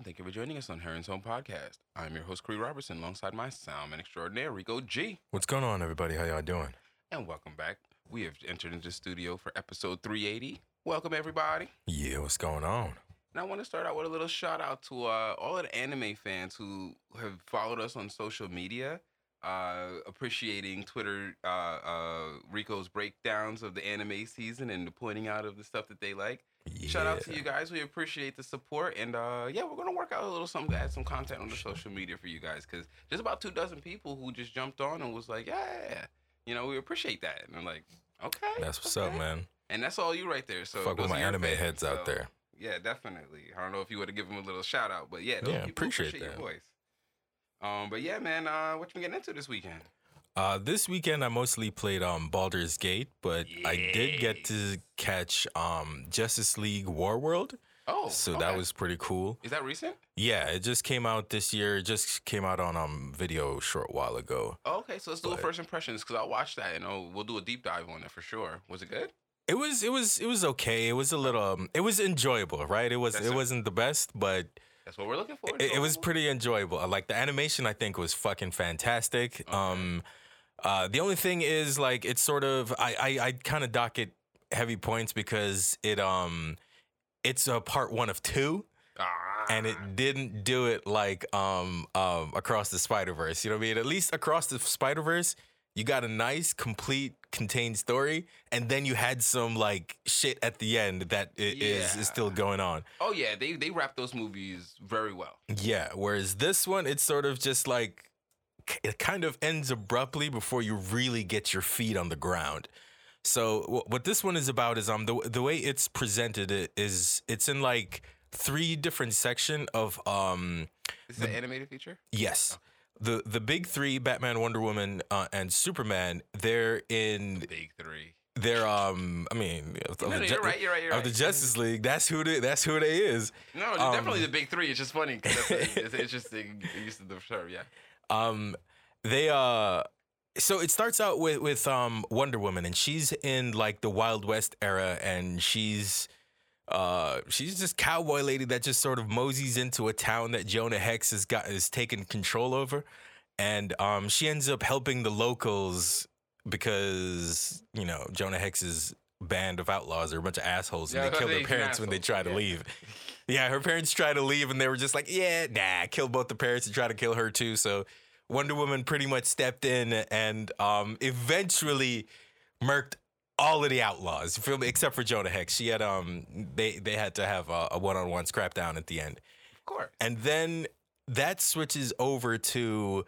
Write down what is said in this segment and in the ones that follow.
and thank you for joining us on Heron's Home Podcast. I'm your host, Khary Robertson, alongside my soundman extraordinaire, Rico G. What's going on, everybody? How y'all doing? And welcome back. We have entered into the studio for episode 380. Welcome, everybody. Yeah, what's going on? And I want to start out with a little shout out to uh, all of the anime fans who have followed us on social media, uh, appreciating Twitter, uh, uh, Rico's breakdowns of the anime season and the pointing out of the stuff that they like. Yeah. Shout out to you guys. We appreciate the support. And uh, yeah, we're going to work out a little something to add some content on the social media for you guys because there's about two dozen people who just jumped on and was like, yeah, you know, we appreciate that. And I'm like, okay. That's what's up, man. And that's all you right there. So Fuck with my anime fans, heads out there. yeah, definitely. I don't know if you would have given him a little shout out, but yeah, Yeah, appreciate appreciate, that. your voice. Um, but yeah, man, uh, what you been getting into this weekend? Uh, this weekend I mostly played um Baldur's Gate, but I did get to catch um Justice League War World, Oh, so okay. that was pretty cool. Is that recent? Yeah, it just came out this year. It just came out on um video a short while ago. Oh, okay, so let's do a But- first impressions because I'll watch that and I'll, we'll do a deep dive on it for sure. Was it good? It was it was it was okay. It was a little um, it was enjoyable, right? It was That's it it. wasn't the best, but That's what we're looking for. it, it was pretty enjoyable. Like the animation, I think was fucking fantastic. Okay. Um, uh, the only thing is like it's sort of I I, I kind of dock it heavy points because it um it's a part one of two Ah, and it didn't do it like um um across the Spider Verse. You know what I mean? At least across the Spider Verse, you got a nice, complete, contained story, and then you had some like shit at the end that is is still going on. Oh yeah, they they wrap those movies very well. Yeah, whereas this one, it's sort of just like it kind of ends abruptly before you really get your feet on the ground. So wh- what this one is about is um the the way it's presented it is it's in like three different section of um This is an animated feature. yes the the big three Batman Wonder Woman uh, and Superman they're in Big three. they're um I mean of, No, the no, you're right. You're right. You're of right. the Justice League that's who they, that's who they is No, um, definitely the big three. It's just funny because that's it's an interesting use of the term. Yeah. Um they uh so it starts out with with um Wonder Woman and she's in like the Wild West era and she's uh she's this cowboy lady that just sort of moseys into a town that Jonah Hex has got is taken control over and um she ends up helping the locals because you know Jonah Hex's band of outlaws are a bunch of assholes and Yeah, they kill their parents when they try to yeah. leave. Yeah, her parents try to leave and they were just like, yeah, nah, kill both the parents and try to kill her too. So Wonder Woman pretty much stepped in and um, eventually murked all of the outlaws. You feel me? Except for Jonah Hex. She had um they they had to have a, a one-on-one scrap down at the end. Of course. And then that switches over to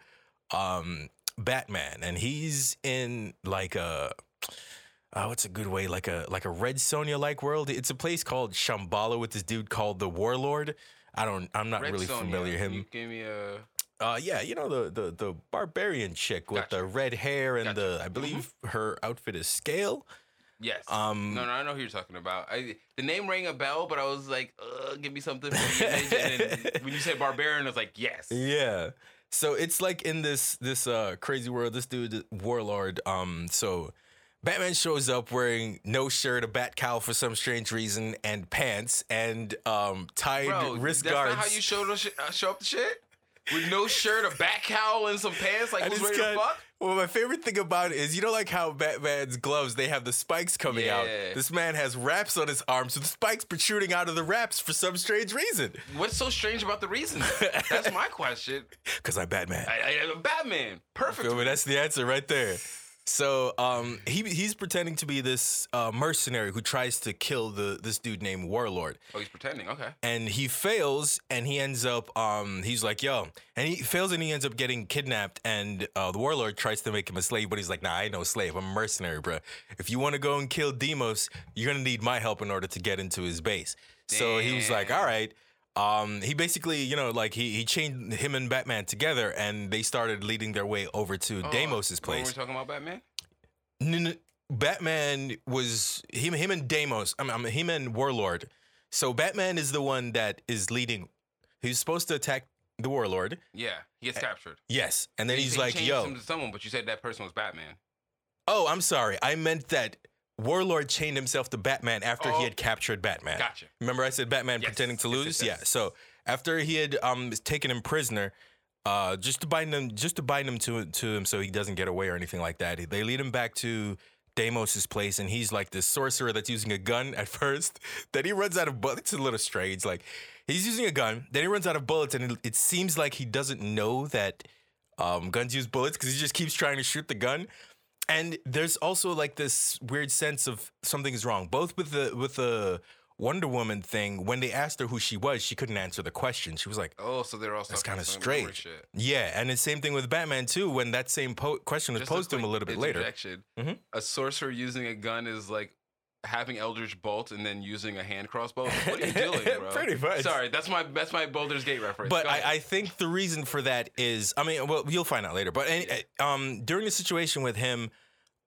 um Batman and he's in like a uh, what's a good way like a like a Red Sonja like world. It's a place called Shambhala with this dude called the Warlord. I don't I'm not Red really Sonja, familiar you him. Me a. Uh yeah, you know the the the barbarian chick with Gotcha. the red hair and Gotcha. the I believe her outfit is scale. Yes. Um, no, no, I know who you're talking about. I, the name rang a bell, but I was like, uh, give me something for the image. and when you said barbarian, I was like, yes. Yeah. So it's like in this this uh crazy world, this dude warlord. Um, so Batman shows up wearing no shirt, a bat cowl for some strange reason, and pants, and um tied Bro, wrist that's guards. not how you show, sh- uh, show up the shit? With no shirt, a back cowl, and some pants? Like, who's ready to fuck? Well, my favorite thing about it is you know like how Batman's gloves they have the spikes coming out. This man has wraps on his arms with spikes protruding out of the wraps for some strange reason. What's so strange about the reason? That's my question. Cause I'm Batman. I, I, I'm Batman. Perfect. That's the answer right there. So um, he he's pretending to be this uh, mercenary who tries to kill the this dude named Warlord, Oh, he's pretending. Okay. and he fails, and he ends up um, he's like yo, and he fails, and he ends up getting kidnapped, and uh, the Warlord tries to make him a slave, but he's like nah, I ain't no slave, I'm a mercenary, bro. If you want to go and kill Deimos, you're gonna need my help in order to get into his base. So he was like, all right. Um, he basically, you know, like he he chained him and Batman together, and they started leading their way over to Oh, Deimos's place. We're talking about Batman. N- n- Batman was him him and Deimos. I mean, I mean, him and Warlord. So Batman is the one that is leading. He's supposed to attack the Warlord. Yeah, he gets captured. Yes, and then he's he like, "Yo, him to someone, but you said that person was Batman. oh, I'm sorry. I meant that Warlord chained himself to Batman after Oh. he had captured Batman. Gotcha. Remember, I said Batman Yes, pretending to yes, lose. yes. Yeah. So after he had um taken him prisoner, uh, just to bind him, just to bind him to to him so he doesn't get away or anything like that, they lead him back to Deimos's place, and he's like this sorcerer that's using a gun at first. Then he runs out of bullets. It's a little strange. Like he's using a gun, then he runs out of bullets, and it, it seems like he doesn't know that um, guns use bullets because he just keeps trying to shoot the gun. And there's also like this weird sense of something is wrong, both with the with the Wonder Woman thing. When they asked her who she was, she couldn't answer the question. She was like, Oh, so they're all "That's kind of strange." Shit. Yeah, and the same thing with Batman too. When that same po- question was Just posed to him a little bit later. Mhm. A sorcerer using a gun is like having Eldritch Bolt and then using a hand crossbow. What are you doing, bro? Pretty much. Sorry, that's my that's my Baldur's Gate reference. But I, I think the reason for that is, I mean, well, you'll find out later. But any, um, during the situation with him,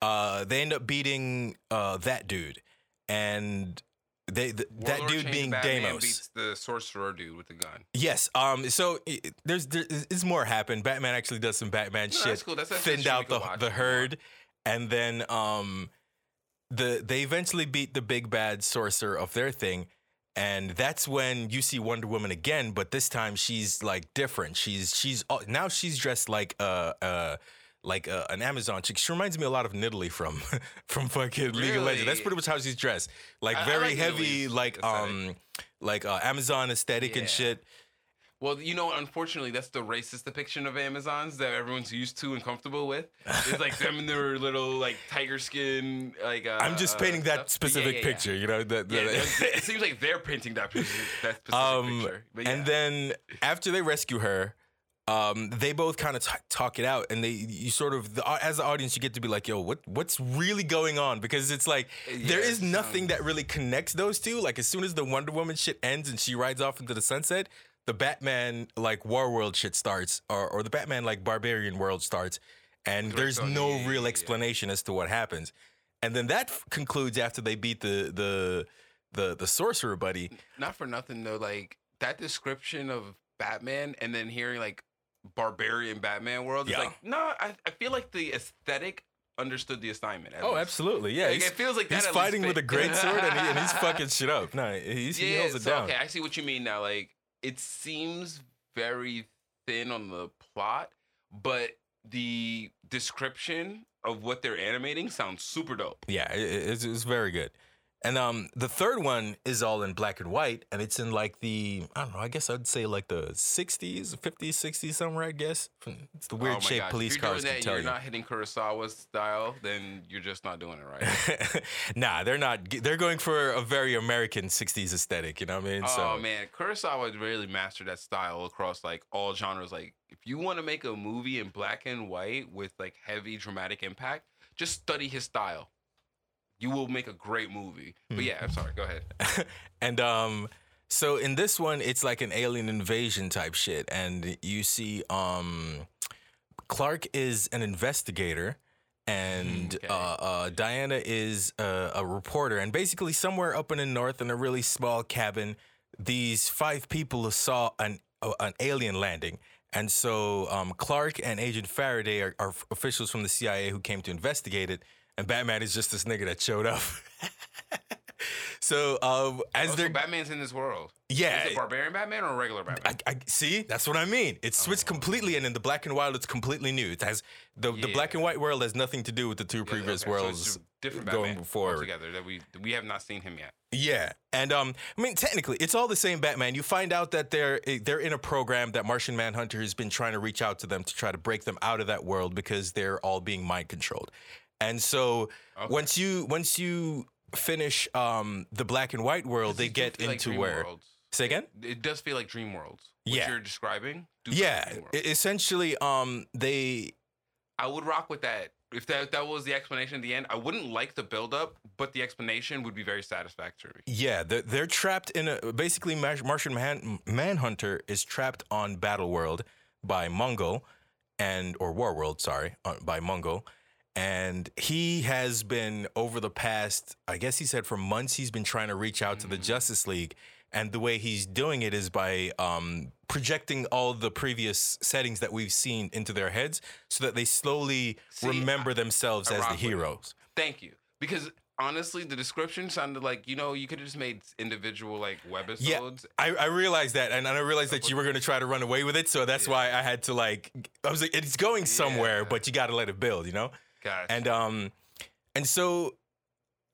uh, they end up beating uh, that dude, and they th- that dude being Batman Deimos. beats the sorcerer dude with the gun. Yes. Um. So i- i- there's there is more happened. Batman actually does some Batman No, shit. that's cool. That's- that's thinned out the the if you want. herd, and then um, the they eventually beat the big bad sorcerer of their thing, and that's when you see Wonder Woman again. But this time she's like different. She's she's now she's dressed like uh uh. Like uh, an Amazon chick. She reminds me a lot of Nidalee from from fucking League of Legends. That's pretty much how she's dressed. Like I- I very like heavy, Nidalee's like aesthetic. um, like uh, Amazon aesthetic and shit. Well, you know, unfortunately, that's the racist depiction of Amazons that everyone's used to and comfortable with. It's like them in their little like tiger skin, like. Uh, I'm just uh, painting that stuff. specific Yeah, yeah, yeah. picture, you know. That, Yeah, it seems like they're painting that picture, that specific um, picture. Yeah. and then after they rescue her, um, they both kind of t- talk it out, and they you sort of the, as the audience you get to be like, yo, what what's really going on? Because it's like there Yeah, is it nothing sounds- that really connects those two. Like as soon as the Wonder Woman shit ends and she rides off into the sunset, the Batman like War World shit starts, or or the Batman like Barbarian World starts, and there's no yeah, real yeah. explanation as to what happens. And then that f- concludes after they beat the the the the sorcerer buddy. not for nothing though, like that description of Batman, and then hearing like barbarian Batman world. It's Yeah. like no, I, I feel like the aesthetic understood the assignment. Oh, least. absolutely. Yeah, Like, it feels like he's fighting with a great sword and, he, and he's fucking shit up. No, he's, he yeah, holds it so, down. okay, I see what you mean now. Like it seems very thin on the plot, but the description of what they're animating sounds super dope. Yeah, it, it- it's, it's very good. And um, the third one is all in black and white, and it's in like the I don't know. I guess I'd say like the '60s, '50s, '60s, somewhere. I guess it's the Oh weird shaped gosh, police if you're cars doing can tell you're you. not hitting Kurosawa style, then you're just not doing it right. nah, they're not. They're going for a very American '60s aesthetic. You know what I mean? Oh man, Kurosawa really mastered that style across like all genres. Like, if you want to make a movie in black and white with like heavy dramatic impact, just study his style. You will make a great movie. But yeah, I'm sorry. Go ahead. and um so in this one it's like an alien invasion type shit and you see um clark is an investigator and Okay. uh, uh, Diana is a, a reporter, and basically somewhere up in the north, in a really small cabin, these five people saw an uh, an alien landing, and so um, Clark and Agent Faraday are, are officials from the CIA who came to investigate it, and Batman is just this nigga that showed up. so um, as Oh, so they're Batman's in this world. yeah, Is it barbarian Batman or a regular Batman? I, I see. That's what I mean. It's switched completely, and in the black and white, it's completely new. It has the, the black and white world has nothing to do with the two Yeah, previous okay, worlds a different going Batman forward. altogether that we we have not seen him yet. Yeah, and um, I mean, technically, it's all the same Batman. You find out that they're eh, they're in a program that Martian Manhunter has been trying to reach out to them to try to break them out of that world because they're all being mind controlled. And so Okay. once you once you finish um the black and white world, they get feel like into where. worlds. Say again. It does feel like dream worlds. Yeah. you're describing. Yeah, essentially, um, they I would rock with that if that that was the explanation at the end, I wouldn't like the build up, but the explanation would be very satisfactory. Yeah, they're, they're trapped in a basically Martian Man, Manhunter is trapped on Battle World by Mongul and or War World, sorry, uh, by Mongul. And he has been over the past, I guess he said for months, he's been trying to reach out to the Justice League. And the way he's doing it is by um, projecting all the previous settings that we've seen into their heads so that they slowly See, remember themselves I as the heroes. Thank you, because honestly, the description sounded like you know you could have just made individual like webisodes. Yeah, I, I realized that, and I realized that you were going to try to run away with it, so that's Yeah. why I had to like. I was like, it's going somewhere, Yeah. but you got to let it build, you know. And um, and so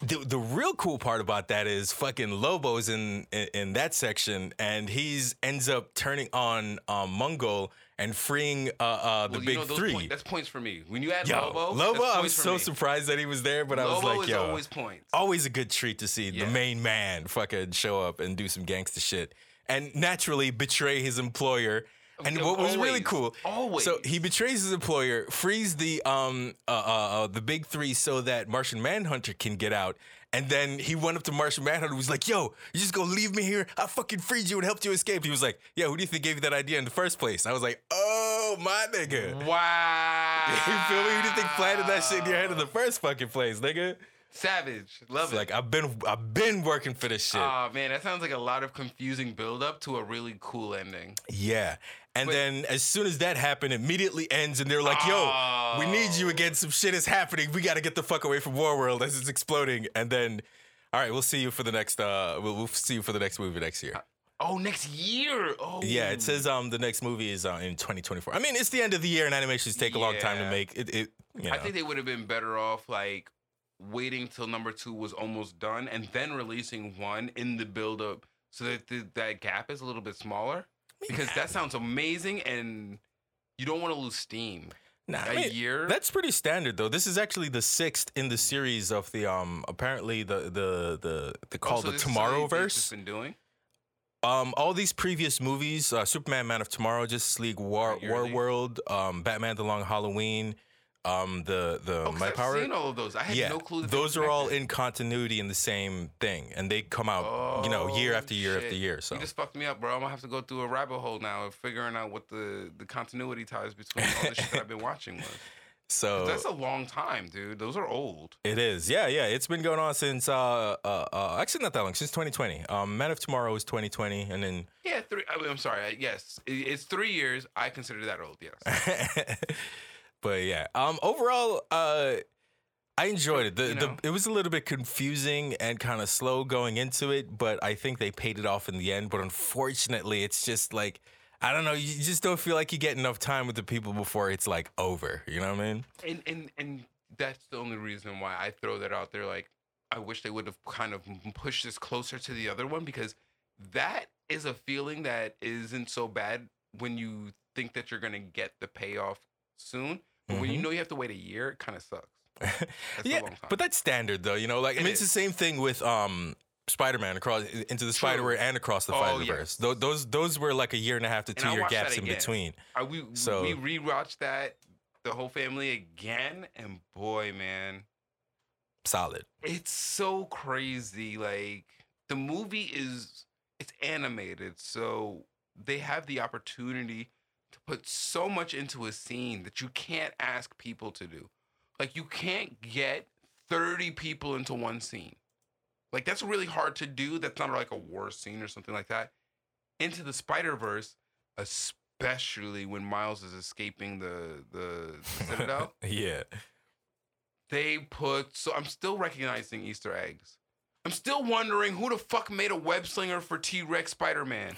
the the real cool part about that is fucking Lobo's in in, in that section, and he's ends up turning on um Mongul and freeing uh uh the Well, you big know, three. point- that's points for me. When you add Yo, Lobo, Lobo, I was so me. surprised that he was there, but I was like, yo, always points. always a good treat to see Yeah. the main man fucking show up and do some gangster shit and naturally betray his employer. And what was really cool, always. so he betrays his employer, frees the um uh, uh, uh the big three so that Martian Manhunter can get out, and then he went up to Martian Manhunter was like, "Yo, you just gonna leave me here? I fucking freed you and helped you escape." He was like, "Yeah, who do you think gave you that idea in the first place?" I was like, "Oh my nigga." Wow. You feel me? Who do you think planted that shit in your head in the first fucking place, nigga? Savage. Love It's it. like I've been I've been working for this shit. Oh man, that sounds like a lot of confusing build up to a really cool ending. yeah. And But- then as soon as that happened, immediately ends and they're like, yo, we need you Oh. again. Some shit is happening. We gotta get the fuck away from War World as it's exploding. And then all right, we'll see you for the next uh we'll, we'll see you for the next movie next year. Oh, next year. Oh, Yeah, it says um the next movie is uh, in 2024. I mean, it's the end of the year and animations take a long time to make. It, it you know. I think they would have been better off like waiting till number two was almost done and then releasing one in the build up so that the, that gap is a little bit smaller. Because that sounds amazing and you don't want to lose steam. Nah, I a mean, year. That's pretty standard though. This is actually the sixth in the series of the um apparently the the the the Oh, called so the Tomorrowverse. been doing. Um, all these previous movies, uh, Superman, Man of Tomorrow, Justice League, War, War? World, um, Batman: The Long Halloween, um, the the Oh, My I've Power. seen all of those. I had yeah, no clue. That those are all in continuity in the same thing, and they come out, you know, year Oh, after year after year. So You just fucked me up, bro. I'm gonna have to go through a rabbit hole now of figuring out what the, the continuity ties between all the shit that I've been watching was. so That's a long time, dude. Those are old. It is, yeah, yeah. It's been going on since, uh, uh, uh, actually not that long, since 2020. Um, Man of Tomorrow is 2020, and then, Yeah, three. I mean, I'm sorry. Yes, it's three years. I consider that old. Yes. but yeah. Um, overall, uh, I enjoyed it. The, You the it was a little bit confusing and kind of slow going into it, but I think they paid it off in the end. But unfortunately, it's just like I don't know. You just don't feel like you get enough time with the people before it's like over. You know what I mean? And and and that's the only reason why I throw that out there. Like, I wish they would have kind of pushed this closer to the other one because that is a feeling that isn't so bad when you think that you're gonna get the payoff soon. But when you Mhm. know you have to wait a year, it kind of sucks. Yeah, but that's standard though. You know, like I It mean, it's the same thing with um. Spider-Man across into the Spider-Verse and across the Oh, Spider-Verse. yes. Tho- Those those were like a year and a half to two year gaps in between. I, we So- we rewatched that the whole family again, and boy, man, Solid. it's so crazy. Like the movie is it's animated, so they have the opportunity put so much into a scene that you can't ask people to do. Like you can't get 30 people into one scene. Like that's really hard to do. That's not like a war scene or something like that. Into the Spider-Verse, especially when Miles is escaping the the Citadel yeah. they put so I'm still recognizing Easter eggs. I'm still wondering who the fuck made a web slinger for T Rex Spider Man.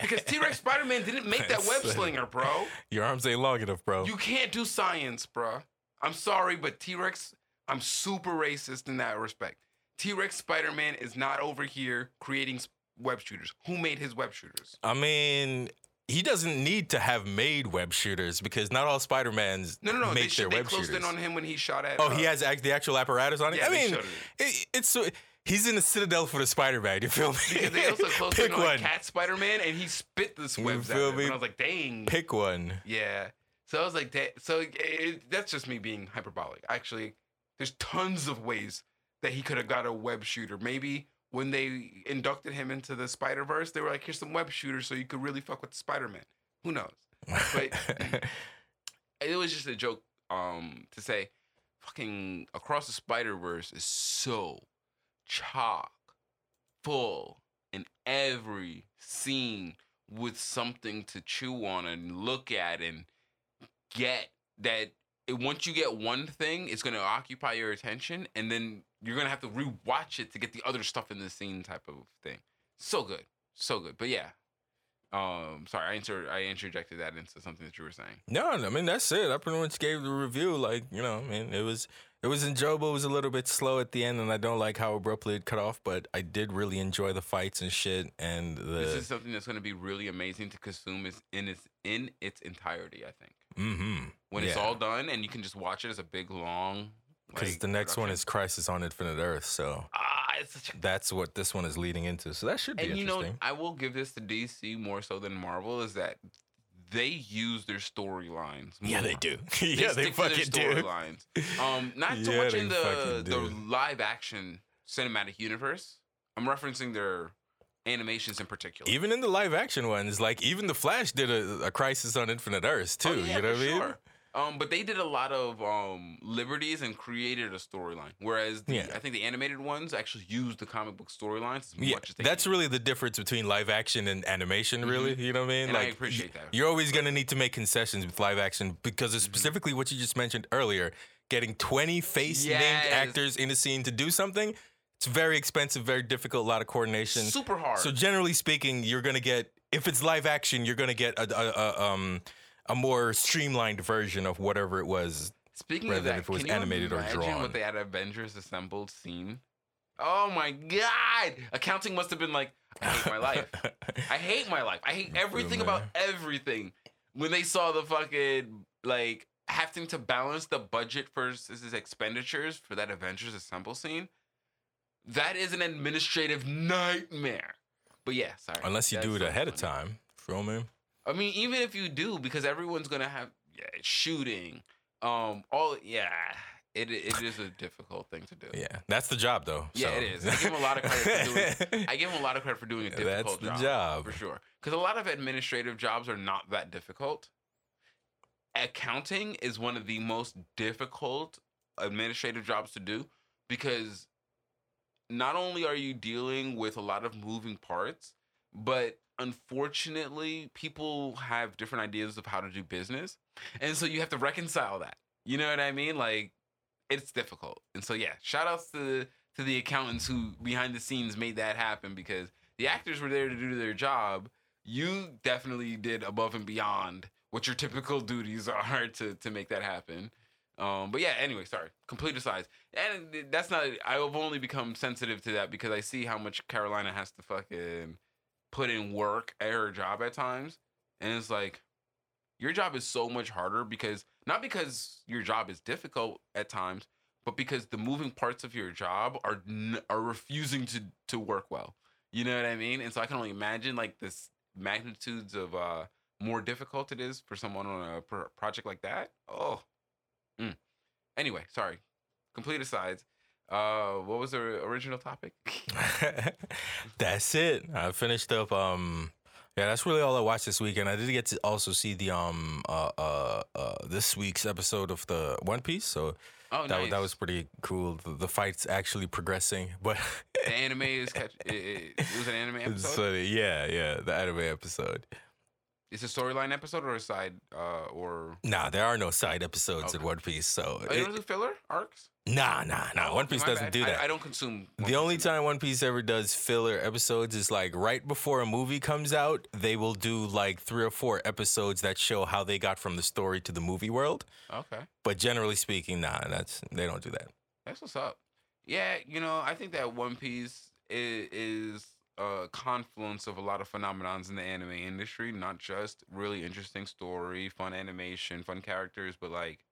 Because T Rex Spider Man didn't make that web slinger, bro. Your arms ain't long enough, bro. You can't do science, bro. I'm sorry, but T Rex, I'm super racist in that respect. T Rex Spider Man is not over here creating web shooters. Who made his web shooters? I mean, he doesn't need to have made web shooters because not all Spider-Mans No, no, no. They, make sh- their they web closed shooters. in on him when he shot at. oh, he uh, has act- the actual apparatus on it. Yeah, I they mean, it, it's so he's in the Citadel for the Spider-Man. You feel me? Because they also closed Pick on one. Cat Spider Man and he spit this You webs at feel me? And I was like, dang. Pick one. Yeah. So I was like, that, so it, it- that's just me being hyperbolic. Actually, there's tons of ways that he could have got a web shooter. Maybe when they inducted him into the Spider Verse, they were like, here's some web shooters so you could really fuck with Spider Man. Who knows? But- it was just a joke um to say fucking across the spider verse is so chock full in every scene with something to chew on and look at and get that once you get one thing it's going to occupy your attention and then you're going to have to rewatch it to get the other stuff in the scene type of thing. So good. So good. But yeah um sorry i inter- i interjected that into something that you were saying No, I mean that's it. I pretty much gave the review. Like you know, I mean it was it was enjoyable. It was a little bit slow at the end, and I don't like how abruptly it cut off. But I did really enjoy the fights and shit. And this is something that's going to be really amazing to consume is in its in its entirety. I think mm-hmm. when it's all done and you can just watch it as a big long. Because the next one is Crisis on Infinite Earth. So ah, it's a. that's what this one is leading into. So that should be And you know, interesting. I will give this to DC more so than Marvel is that they use their storylines. yeah, they do. Yeah, they stick to their fucking do. storylines. Um, not so Yeah, much in the the live action cinematic universe. I'm referencing their animations in particular. Even in the live action ones, like even the Flash did a, a Crisis on Infinite Earths too. Oh, yeah, you know what I mean? sure. Um, but they did a lot of um liberties and created a storyline. Whereas the, Yeah. I think the animated ones actually used the comic book storylines Yeah, much as that's can. really the difference between live action and animation. Really, you know what I mean? And I like, appreciate that. You're always gonna need to make concessions with live action because Mm-hmm. it's specifically what you just mentioned earlier. Getting 20 face named Yes. actors in a scene to do something, it's very expensive, very difficult, a lot of coordination. super hard. So generally speaking, you're gonna get if it's live action, you're gonna get a, a, a um a more streamlined version of whatever it was. Speaking rather of than that, if it was can you animated or imagine drawn. what they had Avengers assembled scene? Oh my god! Accounting must have been like, I hate my life. I hate my life. I hate everything about everything. When they saw the fucking like having to balance the budget versus expenditures for that Avengers Assemble scene, that is an administrative nightmare. But yeah, sorry. Unless you do it ahead of time. Me? I mean, even if you do, because everyone's gonna have yeah, shooting, um, all yeah, it it is a difficult thing to do. Yeah, that's the job though. Yeah, so. it is. I give him a lot of credit for doing. I give him a lot of credit for doing a That's difficult the job, job. for sure. Because a lot of administrative jobs are not that difficult. Accounting is one of the most difficult administrative jobs to do because not only are you dealing with a lot of moving parts, but unfortunately, people have different ideas of how to do business. And so you have to reconcile that. You know what I mean? Like, it's difficult. And so, yeah, shout outs to, to the accountants who behind the scenes made that happen because the actors were there to do their job. You definitely did above and beyond what your typical duties are to, to make that happen. Um, but yeah, anyway, sorry. Complete aside. And that's not, I've only become sensitive to that because I see how much Carolina has to fucking put in work at her job at times. And it's like, your job is so much harder because, not because your job is difficult at times, but because the moving parts of your job are are refusing to to work well. You know what I mean? And so I can only imagine like this magnitudes of uh more difficult it is for someone on a pro- project like that. Oh, Mm. Anyway, sorry. Complete asides. Uh, what was the original topic? that's it. I finished up. Um, yeah, that's really all I watched this weekend. I did get to also see the um uh uh, uh this week's episode of the One Piece. So Oh, that nice. that was pretty cool. The, the fight's actually progressing, but the anime is catch. It, it, it was an anime episode. so yeah, yeah, the anime episode. It's a storyline episode or a side uh or. Nah, there are no side episodes in Okay. One Piece. So Oh, you don't do filler arcs? nah, nah, nah. Oh, One Piece my doesn't bad. do I- that. I, don't consume. One The only Piece. time One Piece ever does filler episodes is like right before a movie comes out, they will do like three or four episodes that show how they got from the story to the movie world. Okay, But generally speaking, nah, that's they don't do that. that's what's up. Yeah, you know, I think that One Piece is, is a confluence of a lot of phenomenons in the anime industry. Not just really interesting story, fun animation, fun characters, but like,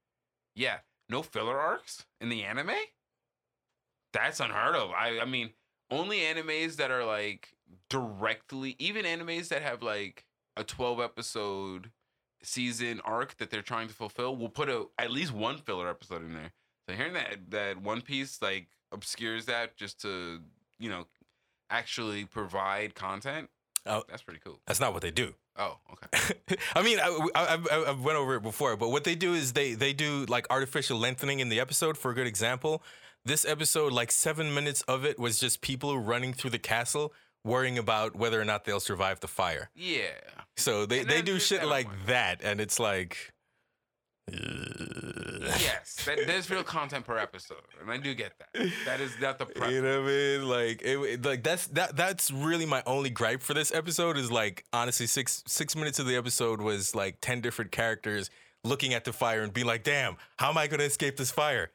yeah, no filler arcs in the anime. That's unheard of. I, I mean, only animes that are like directly, even animes that have like a twelve episode season arc that they're trying to fulfill, we'll put a at least one filler episode in there. So hearing that that One Piece like obscures that just to you know actually provide content, Oh. that's pretty cool. That's not what they do. Oh, okay. I mean, I, I, I, went over it before, but what they do is they they do like artificial lengthening in the episode. For a good example, this episode, like seven minutes of it was just people running through the castle, worrying about whether or not they'll survive the fire. Yeah. So they, And they do shit like that, and it's like, Yes, that, there's real content per episode, and I do get that. That is not the problem. You know what I mean? Like, it, like that's that that's really my only gripe for this episode. Is like honestly, six six minutes of the episode was like ten different characters looking at the fire and being like, "Damn, how am I gonna escape this fire?"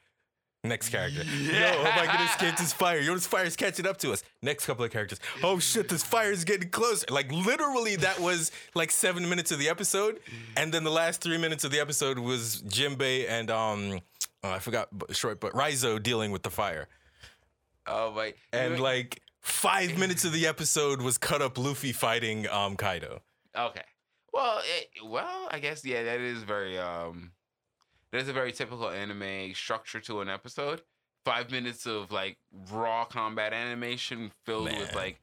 Next character, no, how am I gonna escape this fire? Know, this fire's catching up to us. Next couple of characters, oh shit, this fire's getting closer. Like literally, that was like seven minutes of the episode, and then the last three minutes of the episode was Jimbei and um, oh, I forgot short, but Raizo dealing with the fire. Oh my! And like five minutes of the episode was cut up Luffy fighting um Kaido. Okay. Well, it, well, I guess yeah, that is very um, that is a very typical anime structure to an episode. Five minutes of like raw combat animation filled with like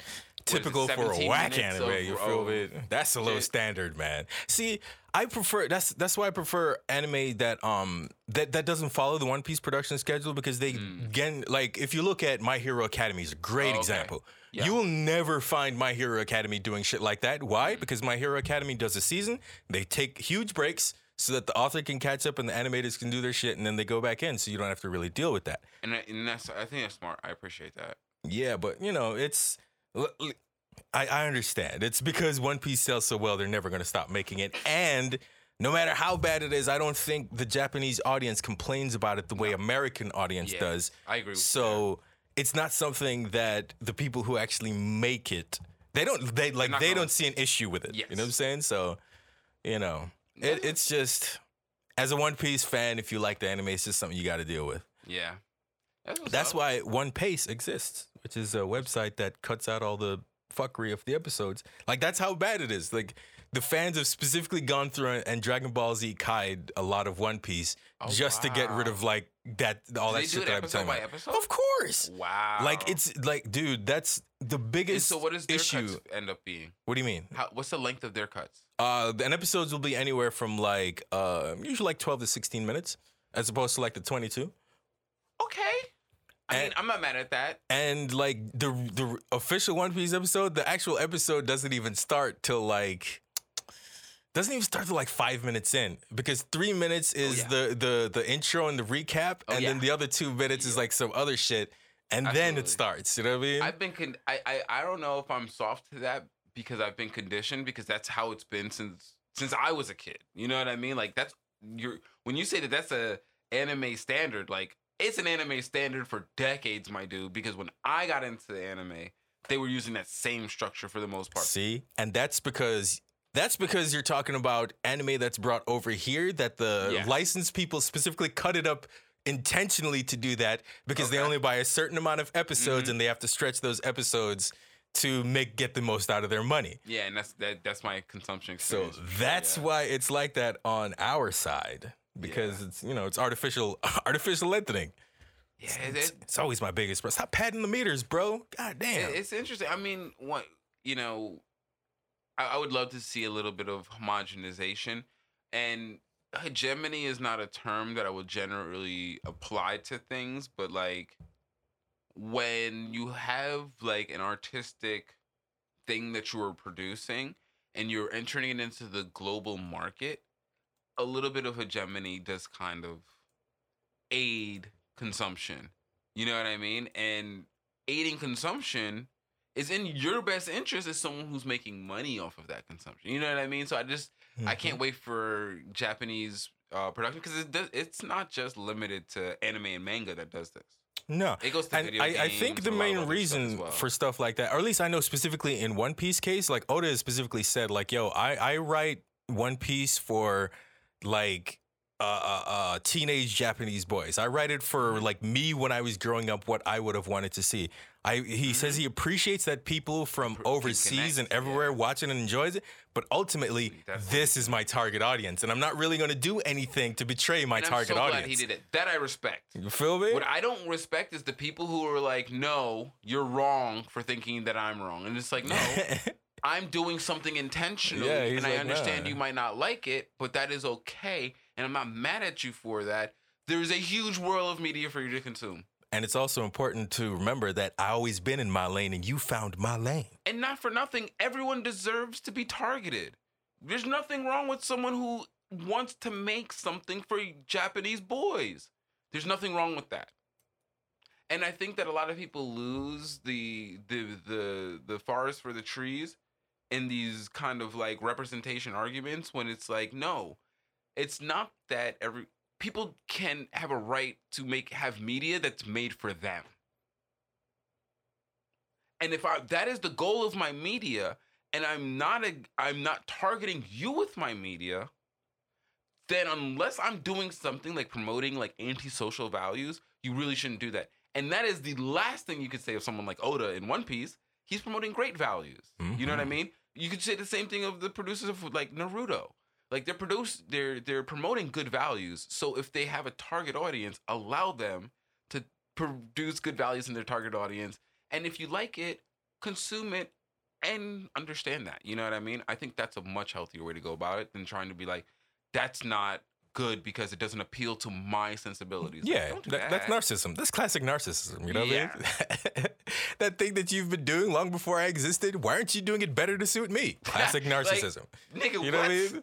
is it, Typical for a whack anime, of- you feel me? That's a low shit. standard, man. See, I prefer that's that's why I prefer anime that um that that doesn't follow the One Piece production schedule because they Mm. again like if you look at My Hero Academy is a great Oh, okay. example. Yeah. You will never find My Hero Academy doing shit like that. Why? Mm. Because My Hero Academy does a season, they take huge breaks so that the author can catch up and the animators can do their shit and then they go back in so you don't have to really deal with that. And, I- and that's I think that's smart. I appreciate that. Yeah, but you know, it's. I, I understand. It's because One Piece sells so well, they're never going to stop making it. And no matter how bad it is, I don't think the Japanese audience complains about it the way American audience Yeah, does. I agree. With So it's not something that the people who actually make it, they don't, they like, they don't see an issue with it. Yes. You know what I'm saying? So, you know, it, it's just, as a One Piece fan, if you like the anime, it's just something you got to deal with. yeah. That's, That's why One Pace exists, which is a website that cuts out all the fuckery of the episodes. Like that's how bad it is. Like the fans have specifically gone through and Dragon Ball Z Kai'd a lot of One Piece Oh, just to get rid of like that all Do that shit that I'm talking about. episode? Of course. Wow. Like it's like, dude, that's the And biggest so what does their issue. cuts end up being? What do you mean? How, what's the length of their cuts? Uh, and episodes will be anywhere from like uh, usually like 12 to 16 minutes, as opposed to like the 22. Okay. I mean, And- I'm not mad at that. And like the the official One Piece episode, the actual episode doesn't even start till like doesn't even start till like five minutes in because three minutes is Oh, yeah. the the the intro and the recap, Oh, and then the other two minutes is like some other shit, and then it starts. You know what I mean? I've been con- I, I I don't know if I'm soft to that because I've been conditioned because that's how it's been since since I was a kid. You know what I mean? Like that's you're when you say that that's a anime standard, like it's an anime standard for decades, my dude. Because when I got into the anime, they were using that same structure for the most part. See, and that's because. That's because you're talking about anime that's brought over here that the Yes. licensed people specifically cut it up intentionally to do that because they only buy a certain amount of episodes Mhm. and they have to stretch those episodes to make get the most out of their money. Yeah, and that's that that's my consumption So experience. that's yeah. why it's like that on our side because it's you know it's artificial artificial lengthening. yeah, it- It's, it- it's always my biggest bro. Stop padding the meters, bro. God damn. It- It's interesting. I mean, what you know, I, I would love to see a little bit of homogenization, and hegemony is not a term that I would generally apply to things, but like when you have like an artistic thing that you are producing and you're entering it into the global market, a little bit of hegemony does kind of aid consumption. You know what I mean? And aiding consumption is in your best interest as someone who's making money off of that consumption. You know what I mean? So I just I Mhm. can't wait for Japanese uh, production because it does, it's not just limited to anime and manga that does this. No. It goes to And video I, games. I think the and a lot of main other stuff as reason well. for stuff like that, or at least I know specifically in One Piece case, like Oda has specifically said, like, yo, I, I write One Piece for like uh, uh, uh, teenage Japanese boys. I write it for like me when I was growing up, what I would have wanted to see. I he says he appreciates that people from overseas and yeah. everywhere watch it and enjoys it, but ultimately, this is my target audience, and I'm not really going to do anything to betray my And I'm target so audience. glad he did it. That I respect. You feel me? What I don't respect is the people who are like, "No, you're wrong for thinking that I'm wrong," and it's like, no, I'm doing something intentionally, Yeah, and I like, understand nah. you might not like it, but that is okay, and I'm not mad at you for that. There's a huge world of media for you to consume, and it's also important to remember that I always been in my lane, and you found my lane. and not for nothing, everyone deserves to be targeted. There's nothing wrong with someone who wants to make something for Japanese boys. There's nothing wrong with that. And I think that a lot of people lose the the the the forest for the trees in these kind of like representation arguments when it's like no, it's not that every people can have a right to make have media that's made for them. And if I that is the goal of my media and I'm not a I'm not targeting you with my media, then unless I'm doing something like promoting like antisocial values, you really shouldn't do that. And that is the last thing you could say of someone like Oda in One Piece. He's promoting great values. You know what I Mhm. mean? You could say the same thing of the producers of like Naruto. Like they're produce they're they're promoting good values. So if they have a target audience, allow them to produce good values in their target audience. And if you like it, consume it and understand that. You know what I mean? I think that's a much healthier way to go about it than trying to be like, that's not good because it doesn't appeal to my sensibilities. Yeah, don't do that, that's narcissism. That's classic narcissism. You know what Yeah. I mean? that thing that you've been doing long before I existed. Why aren't you doing it better to suit me? Classic Like, narcissism. Nigga, you know what I mean?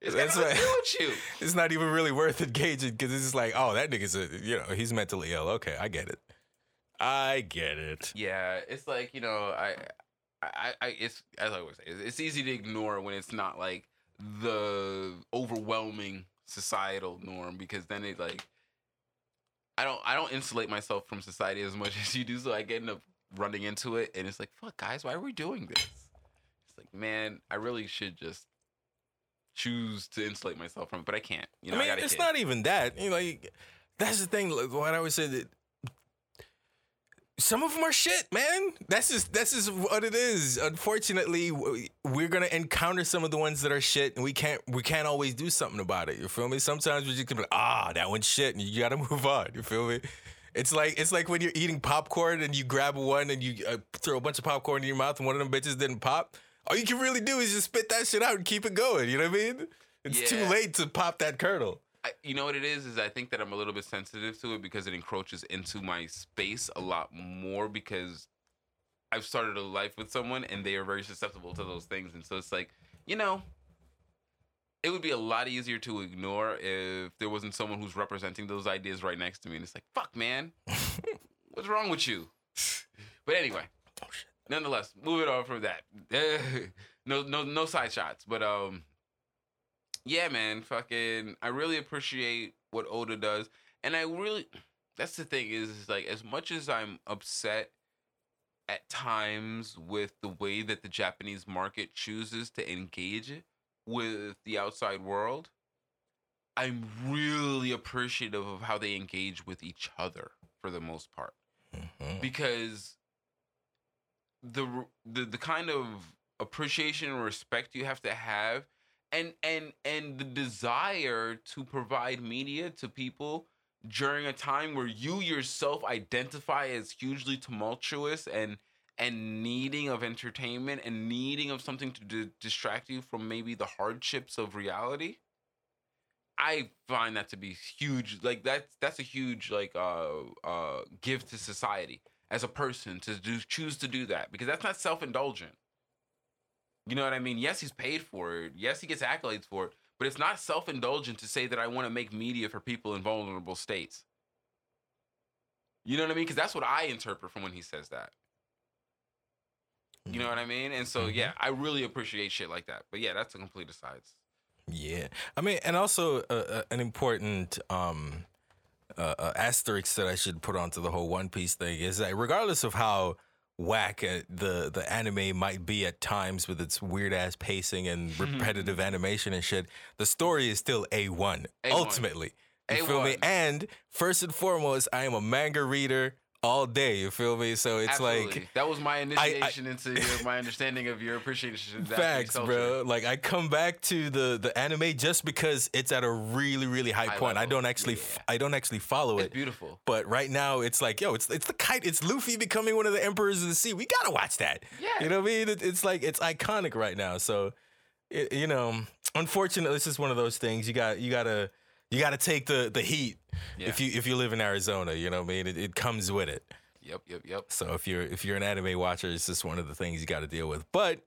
It's That's got nothing to right. do with you. It's not even really worth engaging because it's just like, oh, that nigga's a, you know, he's mentally ill. Okay, I get it. I get it. Yeah, it's like you know, I, I, I, it's as I always say, it's easy to ignore when it's not like the overwhelming societal norm because then it like, I don't, I don't insulate myself from society as much as you do, so I get end up running into it, and it's like, fuck, guys, why are we doing this? It's like, man, I really should just choose to insulate myself from it, but I can't. You know, I mean, a it's kid. not even that. You know, like, that's the thing. Like, what I always say that some of them are shit, man. That's just that's just what it is. Unfortunately, we're gonna encounter some of the ones that are shit, and we can't we can't always do something about it. You feel me? Sometimes we just gonna be like, ah, that one's shit, and you gotta move on. You feel me? It's like it's like when you're eating popcorn and you grab one and you uh, throw a bunch of popcorn in your mouth, and one of them bitches didn't pop. All you can really do is just spit that shit out and keep it going. You know what I mean? It's too late to pop that kernel. I, you know what it is is I think that I'm a little bit sensitive to it because it encroaches into my space a lot more because I've started a life with someone and they are very susceptible to those things. And so it's like you know it would be a lot easier to ignore if there wasn't someone who's representing those ideas right next to me. And it's like fuck man. What's wrong with you? But anyway nonetheless moving on from that. No no no side shots. But um yeah, man, fucking, I really appreciate what Oda does, and I really, that's the thing is, is like as much as I'm upset at times with the way that the Japanese market chooses to engage with the outside world, I'm really appreciative of how they engage with each other for the most part Mhm. because the the the kind of appreciation and respect you have to have and and and the desire to provide media to people during a time where you yourself identify as hugely tumultuous and and needing of entertainment and needing of something to di- distract you from maybe the hardships of reality i find that to be huge like that's that's a huge like uh uh gift to society as a person to do choose to do that because that's not self-indulgent you know what i mean? Yes he's paid for it. Yes he gets accolades for it but it's not self-indulgent to say that i want to make media for people in vulnerable states. You know what i mean? Because that's what i interpret from when he says that. You know what i mean? And so Mhm. yeah i really appreciate shit like that. But yeah that's a complete aside. Yeah, I mean, and also uh, uh, an important um, uh, uh, asterisk that I should put onto the whole One Piece thing is that regardless of how whack uh, the the anime might be at times with its weird ass pacing and repetitive animation and shit, the story is still a one. A1. Ultimately, you feel me? And first and foremost, I am a manga reader all day. You feel me? So it's Absolutely. like that was my initiation into your, my understanding of your appreciation. Facts, bro. Like I come back to the the anime just because it's at a really really high, High point. I don't actually Yeah. I don't actually follow It's it. beautiful. But right now it's like, yo, it's it's the kite. It's Luffy becoming one of the emperors of the sea. We gotta watch that. Yeah. You know what I mean? It, it's like it's iconic right now. So, it, you know, unfortunately, this is one of those things. You got you gotta you gotta take the the heat if you if you live in Arizona. You know what I mean? It, it comes with it. Yep, yep, yep. So if you're if you're an anime watcher, it's just one of the things you got to deal with. But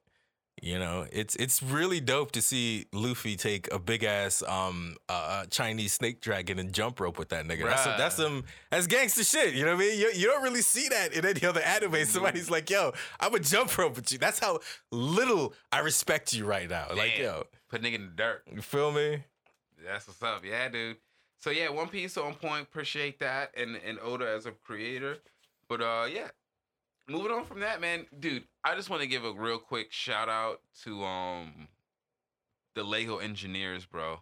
you know, it's it's really dope to see Luffy take a big ass um uh, Chinese snake dragon and jump rope with that nigga. That's some, that's some that's gangster shit. You know what I mean? You, you don't really see that in any other anime. Somebody's like, "Yo, I'm a jump rope with you." That's how little I respect you right now. Like, yo, Put nigga in the dirt. you feel me? That's what's up. Yeah, dude. So yeah, One Piece on point. Appreciate that, and and Oda as a creator. But uh, yeah. Moving on from that, man, dude. I just want to give a real quick shout out to um the Lego engineers, bro,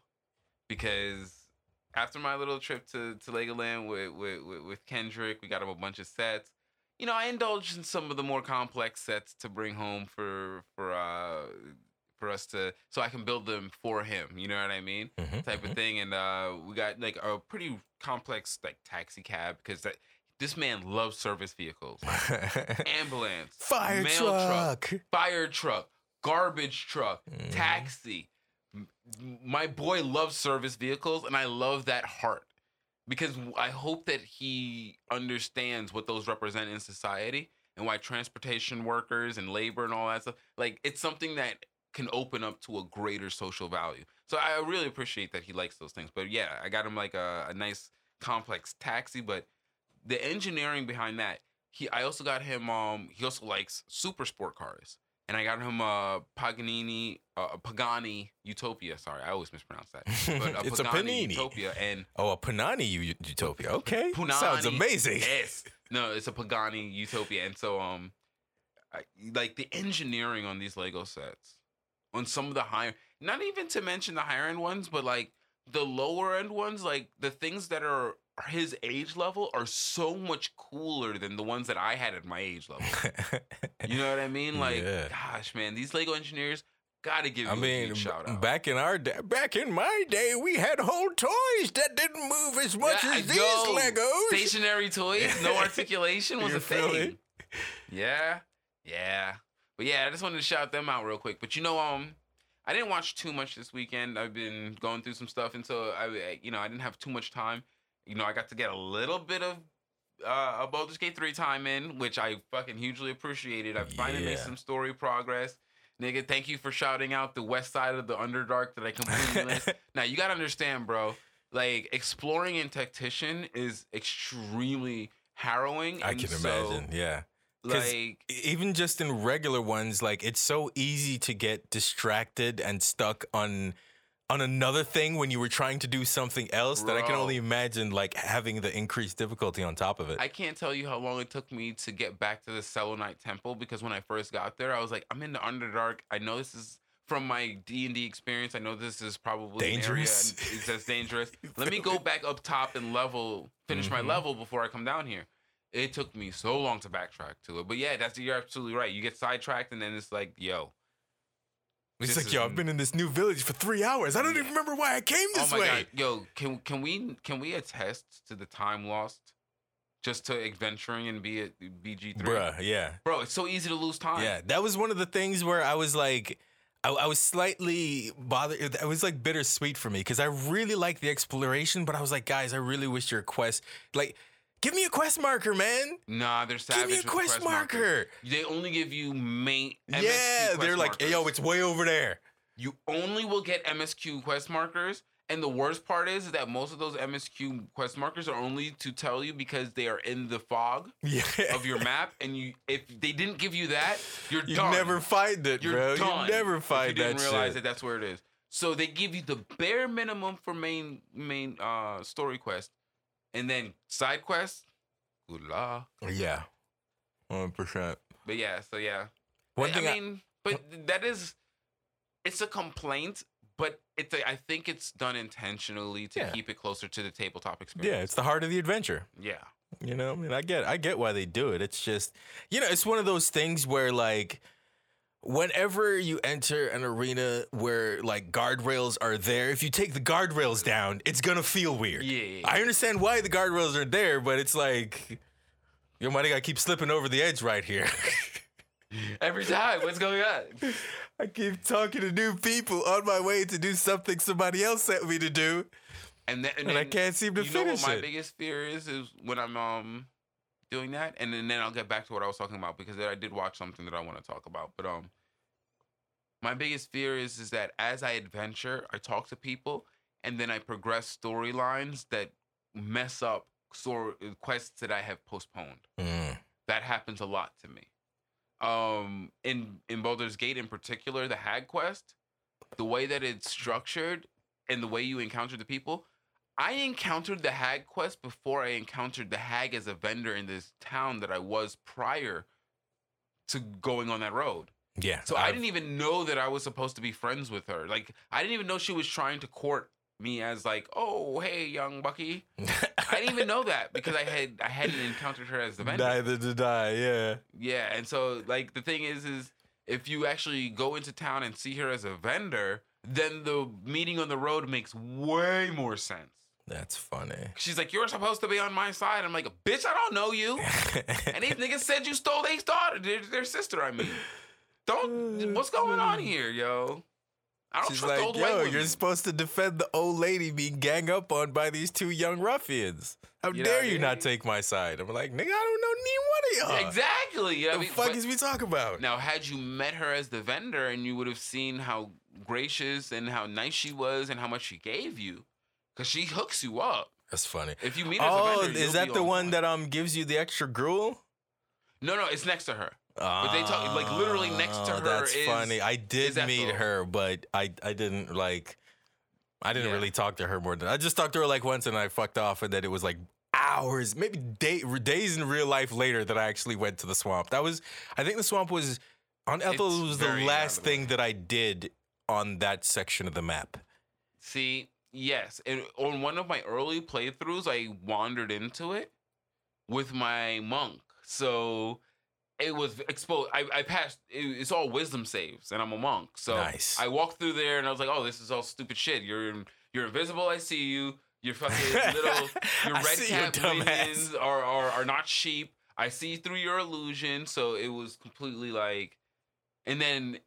because after my little trip to to Legoland with with with, Kendrick, we got him a bunch of sets. You know, I indulged in some of the more complex sets to bring home for for uh for us to so I can build them for him. You know what I mean? Mhm, type of thing. And uh, we got like a pretty complex like taxi cab because that this man loves service vehicles, ambulance, Fire mail truck, truck. fire truck, garbage truck, Mhm. taxi. My boy loves service vehicles, and I love that heart because I hope that he understands what those represent in society and why transportation workers and labor and all that stuff like it's something that can open up to a greater social value. So I really appreciate that he likes those things. But yeah, I got him like a, a nice complex taxi, but the engineering behind that, he I also got him um he also likes super sport cars. And I got him a Paganini, uh, a Pagani Utopia. Sorry, I always mispronounce that. But a It's a Pagani panini. Utopia and Oh, a Panani U- Utopia. Okay. Sounds amazing. Yes. No, it's a Pagani Utopia. And so um I, like the engineering on these Lego sets, on some of the higher not even to mention the higher end ones, but like the lower end ones, like the things that are his age level are so much cooler than the ones that I had at my age level. You know what I mean? Like, Yeah. gosh, man, these Lego engineers gotta give you I a mean, shout out. back in our day, back in my day, we had whole toys that didn't move as much Yeah, as these yo, Legos. Stationary toys, no articulation was a thing. Yeah, yeah, but yeah, I just wanted to shout them out real quick. But you know, um, I didn't watch too much this weekend. I've been going through some stuff, and so I, you know, I didn't have too much time. You know, I got to get a little bit of uh, a Baldur's Gate three time in, which I fucking hugely appreciated. I finally made some story progress. Nigga, thank you for shouting out the west side of the Underdark that I completely missed. Now you gotta understand, bro. Like exploring in Tactician is extremely harrowing. I can so, imagine. Yeah. Like even just in regular ones, like it's so easy to get distracted and stuck on on another thing when you were trying to do something else that I can only imagine like having the increased difficulty on top of it. I can't tell you how long it took me to get back to the Selenite Temple because when I first got there, I was like, I'm in the Underdark. I know this is from my D and D experience. I know this is probably an area Dangerous. and it's as dangerous. Let me go back up top and level, finish my Mhm. level before I come down here. It took me so long to backtrack to it, but yeah, that's you're absolutely right. You get sidetracked and then it's like, yo, it's like, yo, I've been in this new village for three hours. I don't Yeah. even remember why I came oh this my way. god, yo, can can we can we attest to the time lost just to adventuring and be at BG three? Bruh, yeah. Bro, it's so easy to lose time. Yeah, that was one of the things where I was like, I, I was slightly bothered. It was like bittersweet for me because I really like the exploration, but I was like, guys, I really wish your quest, like, give me a quest marker, man. Nah, they're savage. Give me a with quest, markers. marker. They only give you main. MSQ yeah, quest they're like, hey, yo, it's way over there. you only will get MSQ quest markers. And the worst part is, that most of those MSQ quest markers are only to tell you because they are in the fog Yeah, of your map. And you, if they didn't give you that, you're you done. never find it, You're bro. done. You never find if you didn't that realize shit. that that's where it is. So they give you the bare minimum for main main uh story quest, and then side quests. Good luck. Yeah, hundred percent. but yeah, so yeah. One I, thing I I- mean, but that is, it's a complaint, but it's a, I think it's done intentionally to Yeah. keep it closer to the tabletop experience. yeah, it's the heart of the adventure. Yeah. You know, I mean, I get, I get why they do it. It's just, you know, it's one of those things where like, whenever you enter an arena where like guardrails are there, if you take the guardrails down, it's gonna feel weird. Yeah, I understand why the guardrails are there, but it's like, yo, my gotta keep slipping over the edge right here. Every time, what's going on? I keep talking to new people on my way to do something somebody else sent me to do, And then, and, and I can't seem to you know what my it. biggest fear is is when I'm um doing that, and then, then I'll get back to what I was talking about because I did watch something that I want to talk about. But um, my biggest fear is is that as I adventure, I talk to people, and then I progress storylines that mess up sor- quests that I have postponed. Mm. That happens a lot to me. Um, in in Baldur's Gate in particular, the Hag quest, the way that it's structured and the way you encounter the people, I encountered the Hag quest before I encountered the Hag as a vendor in this town that I was prior to going on that road. Yeah. So I I've- didn't even know that I was supposed to be friends with her. Like I didn't even know she was trying to court me as like, oh hey, young Bucky. I didn't even know that because I had I hadn't encountered her as the vendor. Neither did I. Yeah. Yeah, and so like the thing is, is if you actually go into town and see her as a vendor, then the meeting on the road makes way more sense. That's funny. She's like, "You're supposed to be on my side." I'm like, "Bitch, I don't know you." And these niggas said you stole their daughter, their, their sister. I mean, don't. What's going on here, yo? I don't She's trust like, old yo, you're supposed to defend the old lady being gang up on by these two young ruffians. How You dare you not take my side? I'm like, nigga, I don't know neither one of y'all. exactly. Yeah, I The mean, fuck is we talking about? Now, had you met her as the vendor and you would have seen how gracious and how nice she was and how much she gave you, because she hooks you up. That's funny. If you meet her Oh, vendor, is that the on one that um gives you the extra gruel? No, no, it's next to her. But they talk- like, literally next to Oh, her That's is- funny. I did meet her, but I I didn't like. I didn't Yeah. really talk to her more than I just talked to her like once, and I fucked off, and then it was like hours, maybe day, days in real life later that I actually went to the swamp. That was, I think the swamp was on Ethel. Was the last of the way. thing that I did on that section of the map. See, yes, and on one of my early playthroughs, I wandered into it with my monk. So it was exposed. I, I passed. It, it's all wisdom saves, and I'm a monk. So Nice. I walked through there, and I was like, "Oh, this is all stupid shit. You're you're invisible. I see you. Your fucking little your red cap minions are, are are not sheep. I see through your illusion." So it was completely like, and then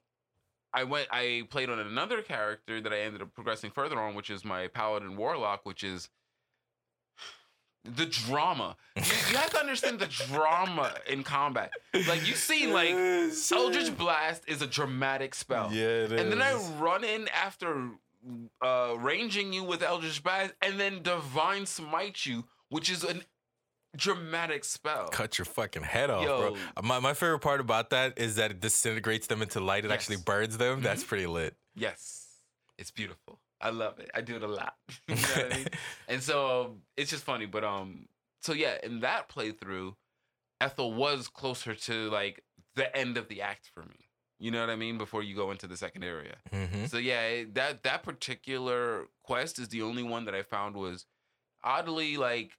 I went. I played on another character that I ended up progressing further on, which is my paladin warlock, which is the drama. You, you have to understand the drama in combat. Like you see, like Eldritch Blast is a dramatic spell, Yeah, it and then I run in after uh, ranging you with Eldritch Blast, and then Divine Smite you, which is a dramatic spell. cut your fucking head off, bro. My, my favorite part about that is that it disintegrates them into light. It actually burns them. Mm-hmm. That's pretty lit. Yes, it's beautiful. I love it. I do it a lot. you know what I mean? And so um, it's just funny, but um, so yeah, in that playthrough, Ethel was closer to like the end of the act for me. You know what I mean? Before you go into the second area. hmm So yeah, that that particular quest is the only one that I found was oddly like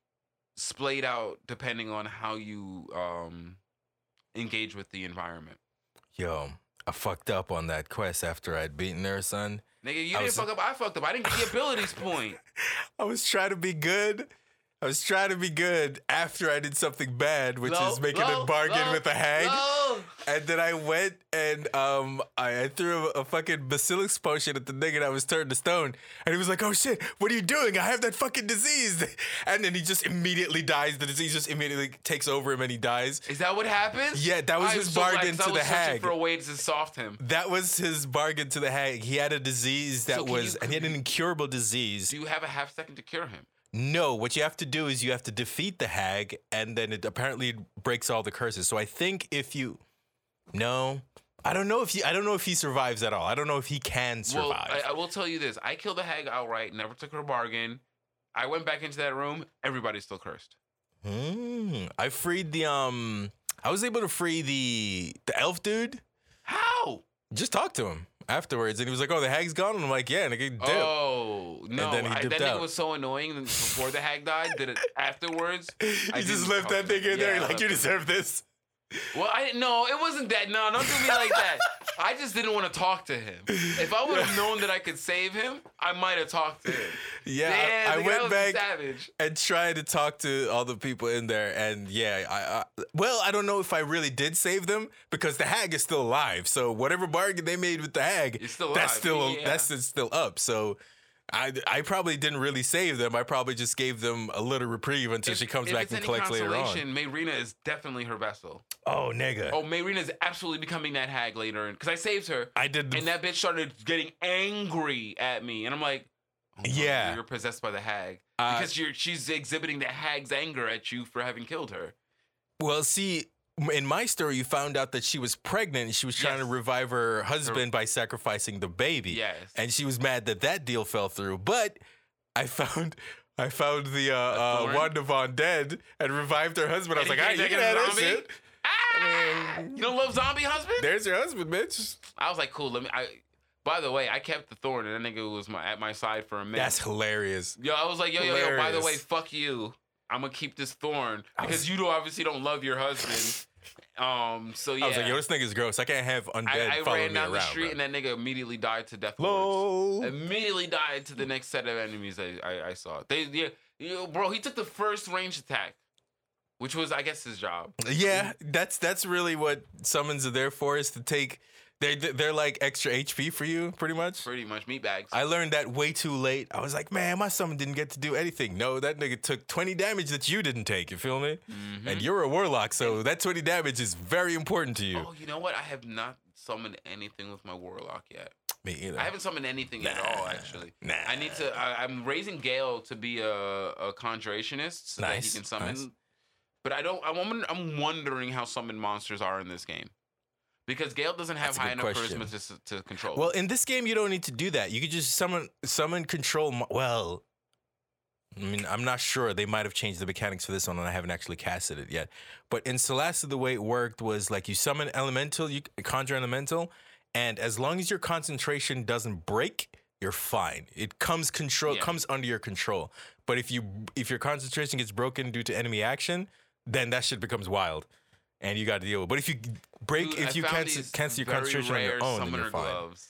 splayed out depending on how you um engage with the environment. Yo, I fucked up on that quest after I'd beaten her, son. Nigga, you I didn't was- fuck up. I fucked up. I didn't get the abilities point. I was trying to be good. I was trying to be good after I did something bad, which Low, is making low, a bargain low, with a hag. And then I went and um I, I threw a, a fucking basilisk potion at the nigga that was turned to stone. And he was like, oh shit, what are you doing? I have that fucking disease. And then he just immediately dies. The disease just immediately takes over him and he dies. Is that what happens? Yeah, that was I'm his so glad, I to was the hag. For a way to soft him. That was his bargain to the hag. He had a disease that So was, you- and he had an incurable disease. Do you have a half second to cure him? No, what you have to do is you have to defeat the hag, and then it apparently breaks all the curses. So I think if you, no, I don't know if he, I don't know if he survives at all. I don't know if he can survive. Well, I, I will tell you this: I killed the hag outright. Never took her bargain. I went back into that room. Everybody's still cursed. Hmm. I freed the um, I was able to free the the elf dude. How? Just talk to him afterwards, and he was like, "Oh, the hag's gone." And I'm like, "Yeah, nigga, dipped. Oh no! then he I, that out. was so annoying before the hag died. Did it afterwards? he I just left that thing in there. Yeah, I like, you deserve this. Well, I didn't know it wasn't that. No, don't do me like that. I just didn't want to talk to him. If I would have known that I could save him, I might have talked to him. Yeah, Damn, I, I went back Savage. and tried to talk to all the people in there, and yeah, I, I well, I don't know if I really did save them because the hag is still alive. So whatever bargain they made with the hag, still that's still Yeah. that's still up. So. I, I probably didn't really save them. I probably just gave them a little reprieve until If- she comes back and collects later on. Mayrina is definitely her vessel. Oh, nigga. Oh, Mayrina is absolutely becoming that hag later, because I saved her, I did the and that bitch started getting angry at me, and I'm like, oh, Yeah. you're possessed by the hag Uh, because you're she's exhibiting the hag's anger at you for having killed her. Well, see, in my story, you found out that she was pregnant and she was trying Yes. to revive her husband by sacrificing the baby. Yes. And she was mad that that deal fell through. But I found. I found the uh, uh? Wanda Von dead and revived her husband. I was like, ah, you came can have that shit. Ah! mean- you don't love zombie husband? There's your husband, bitch. I was like, cool. Let me. I. By the way, I kept the thorn, and that nigga was my at my side for a minute. That's hilarious. Yo, I was like, yo, yo, yo. By the way, fuck you. I'm gonna keep this thorn because you do obviously don't love your husband. Um. So yeah, I was like, yo, this nigga's gross. I can't have undead I, I following ran me down the around, street, bro. and that nigga immediately died to death. Low. Immediately died to the next set of enemies I, I, I saw. They, yeah, yo, bro, he took the first range attack, which was, I guess, his job. Yeah, that's that's really what summons are there for is to take they they're like extra HP for you, pretty much. Pretty much meat bags. I learned that way too late. I was like, man, my summon didn't get to do anything. No, that nigga took 20 damage that you didn't take, you feel me? Mhm. And you're a warlock, so that 20 damage is very important to you. Oh, you know what? I have not summoned anything with my warlock yet. Me either. I haven't summoned anything at all, actually. Nah. I need to. I, I'm raising Gale to be a, a conjurationist so that he can summon. nice. But I don't. I'm, I'm wondering how summoned monsters are in this game, because Gale doesn't have That's high enough question. charisma to, to control. Well, in this game, you don't need to do that. You could just summon summon control. mo- Well, I mean, I'm not sure. They might have changed the mechanics for this one, and I haven't actually casted it yet. But in Solasta, the way it worked was like you summon elemental, you conjure elemental, and as long as your concentration doesn't break, you're fine. It comes control Yeah. comes under your control. But if you if your concentration gets broken due to enemy action, then that shit becomes wild. And you got to deal with. it. But if you break, Dude, if I you cancel, cancel your concentration on your own, then you're fine. gloves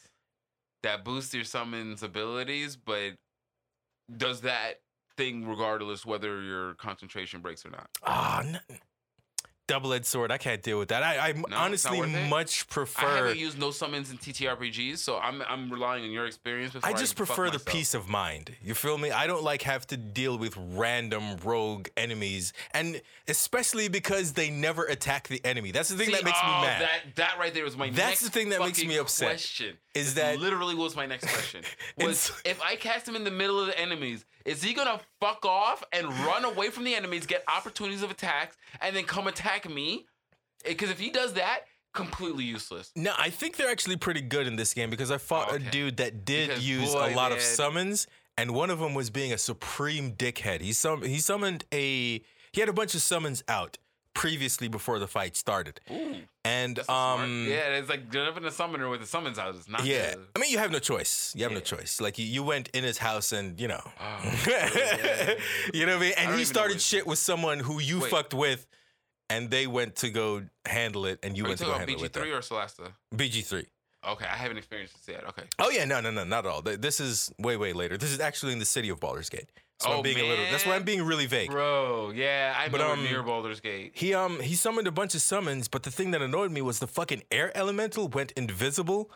that boost your summons abilities, but does that thing regardless whether your concentration breaks or not. Ah, n- double-edged sword. I can't deal with that. I, I not honestly much I prefer. haven't used no summons in TTRPGs, so I'm I'm relying on your experience. Before I just fuck prefer the myself. peace of mind. You feel me? I don't like have to deal with random rogue enemies, and especially because they never attack the enemy. That's the thing See, that makes oh, me mad. That that right there was my That's next the thing that makes me upset, Question is that- literally was my next question? Was if I cast him in the middle of the enemies, is he gonna fuck off and run away from the enemies, get opportunities of attacks, and then come attack me? Eh, because if he does that, completely useless. No, I think they're actually pretty good in this game because I fought Okay. a dude that did Because, use boy, a lot of summons, and one of them was being a supreme dickhead. He sum he summoned a he had a bunch of summons out previously before the fight started, Ooh, and um yeah, it's like having a summoner with a summons out is not yeah. I mean, you have no choice. You have no choice. Like you, you went in his house and you know, Oh, yeah. you know what I mean. And don't he started shit with someone who you Wait. fucked with, and they went to go handle it, and you Are you went to go handle it with them. BG3 or Solasta? BG three. Okay, I haven't experienced this yet. Okay. Oh yeah, no, no, no, not at all. This is way, way later. This is actually in the city of Baldur's Gate. So Oh, I'm being a little. That's why I'm being really vague. Bro, yeah, I'm But, um, near Baldur's Gate. He um he summoned a bunch of summons, but the thing that annoyed me was the fucking air elemental went invisible,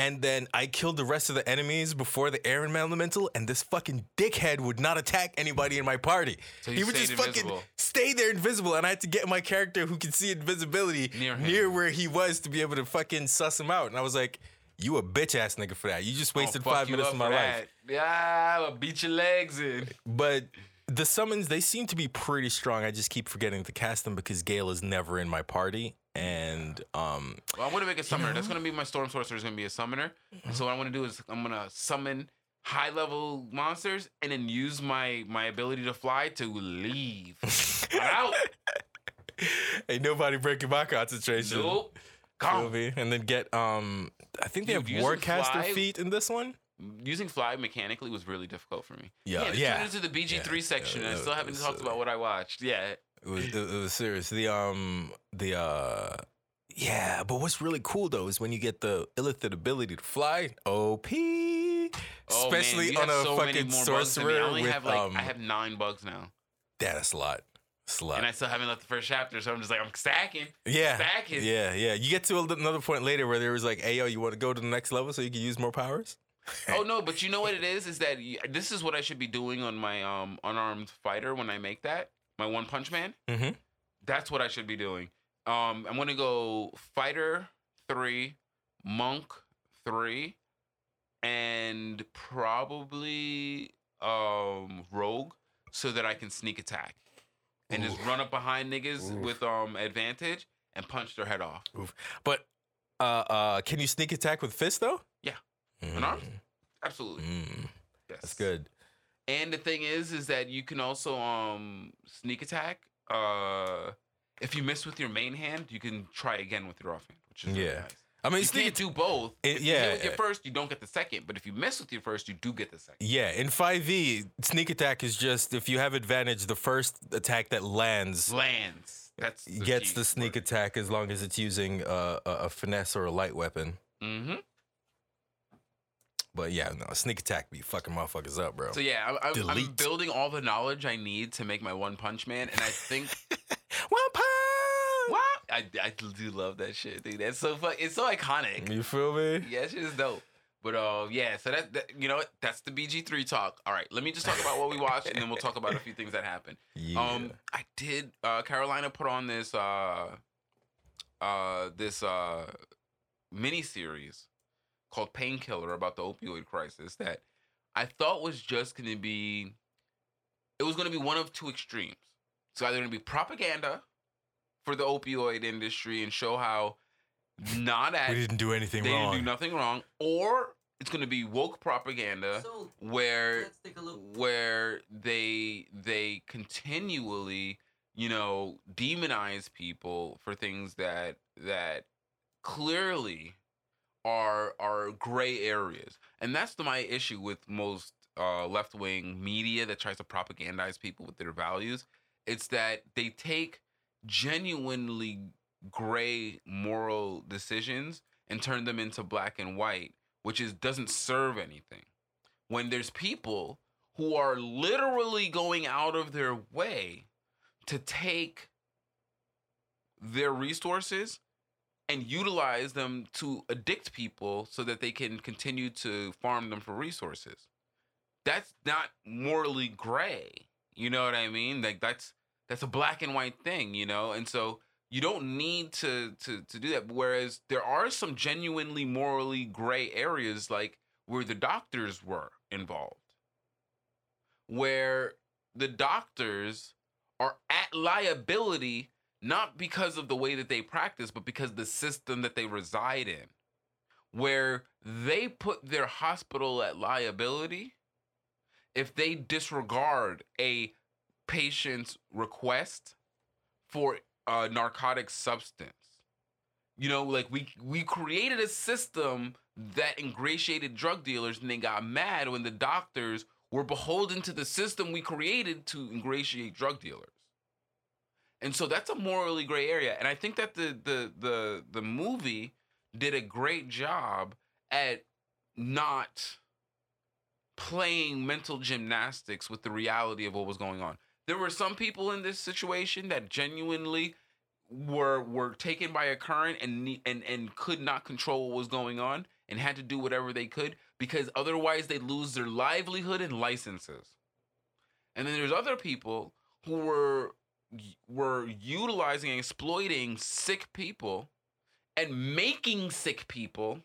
and then I killed the rest of the enemies before the air elemental, and this fucking dickhead would not attack anybody in my party. So he would just stayed fucking stay there invisible, and I had to get my character who can see invisibility Near near where he was to be able to fucking suss him out. And I was like, "You a bitch ass nigga for that. You just wasted five minutes of my life." that. Yeah, I'll beat your legs in. But the summons, they seem to be pretty strong. I just keep forgetting to cast them because Gale is never in my party. And um Well, I'm gonna make a summoner. That's gonna be my storm sorcerer. Is gonna be a summoner. And so what I want to do is I'm gonna summon high level monsters and then use my my ability to fly to leave. Out. Ain't nobody breaking my concentration. Nope. Come. me? And then get um I think they Dude, have Warcaster Fly- feat in this one. Using fly mechanically was really difficult for me. Yeah, yeah. Turn into the BG3 Yeah, section. yeah, and I still haven't was talked silly. about what I watched. Yeah. It was it, it was serious. The um the uh yeah, but what's really cool though is when you get the illithid ability to fly. OP. Oh, Especially man, on a so fucking sorcerer I only with have like um. I have nine bugs now, yeah, that's a lot. That's a lot. and I still haven't left the first chapter. So I'm just like I'm stacking. yeah, stacking. yeah, yeah. You get to another point later where there was like, "Hey, yo, you want to go to the next level so you can use more powers?" Oh no, but you know what it is? Is that this is what I should be doing on my um unarmed fighter when I make that my one punch man. Mm-hmm. That's what I should be doing. Um, I'm gonna go fighter three, monk three, and probably um rogue, so that I can sneak attack and just run up behind niggas Oof. with um advantage and punch their head off. But uh, uh, can you sneak attack with fist though? Yeah. Mm. Unarmed? Absolutely. Mm, Yes. that's good. And the thing is, is that you can also um sneak attack. Uh, if you miss with your main hand, you can try again with your offhand, which is really Yeah. nice. I mean, You can't do both. It- if you yeah. with your first, you don't get the second. But if you miss with your first, you do get the second. Yeah, in 5e, sneak attack is just if you have advantage, the first attack that lands Lands. That's the gets the sneak attack as long as it's using uh, a, a finesse or a light weapon. Mm-hmm. But yeah, no, sneak attack be fucking motherfuckers up, bro. So yeah, I, I'm, I'm Delete. building all the knowledge I need to make my one punch man, and I think One punch! wow, I, I do love that shit, dude. That's so fun. It's so iconic. You feel me? Yeah, that shit is dope. But uh, yeah. So that, that you know what? That's the BG three talk. All right, let me just talk about what we watched, and then we'll talk about a few things that happened. Yeah. Um, I did. Uh, Carolina put on this uh, uh, this uh, mini series called Painkiller about the opioid crisis that I thought was just going to be. It was going to be one of two extremes. So either going to be propaganda for the opioid industry and show how not at we didn't do anything they wrong. didn't do nothing wrong, or it's going to be woke propaganda So where let's take a look. where they they continually you know demonize people for things that that clearly are are gray areas and that's the, my issue with most uh, left-wing media that tries to propagandize people with their values. It's that they take genuinely gray moral decisions and turn them into black and white which is doesn't serve anything. When there's people who are literally going out of their way to take their resources and utilize them to addict people so that they can continue to farm them for resources. That's not morally gray. You know what I mean? Like that's that's a black and white thing, you know? And so you don't need to to to do that. Whereas there are some genuinely morally gray areas like where the doctors were involved. Where the doctors are at liability not because of the way that they practice, but because the system that they reside in, where they put their hospital at liability if they disregard a patient's request for a narcotic substance. You know, like we we created a system that ingratiated drug dealers and they got mad when the doctors were beholden to the system we created to ingratiate drug dealers. And so that's a morally gray area. And I think that the the the the movie did a great job at not playing mental gymnastics with the reality of what was going on. There were some people in this situation that genuinely were were taken by a current and and and could not control what was going on and had to do whatever they could because otherwise they lose their livelihood and licenses. And then there's other people who were were utilizing and exploiting sick people and making sick people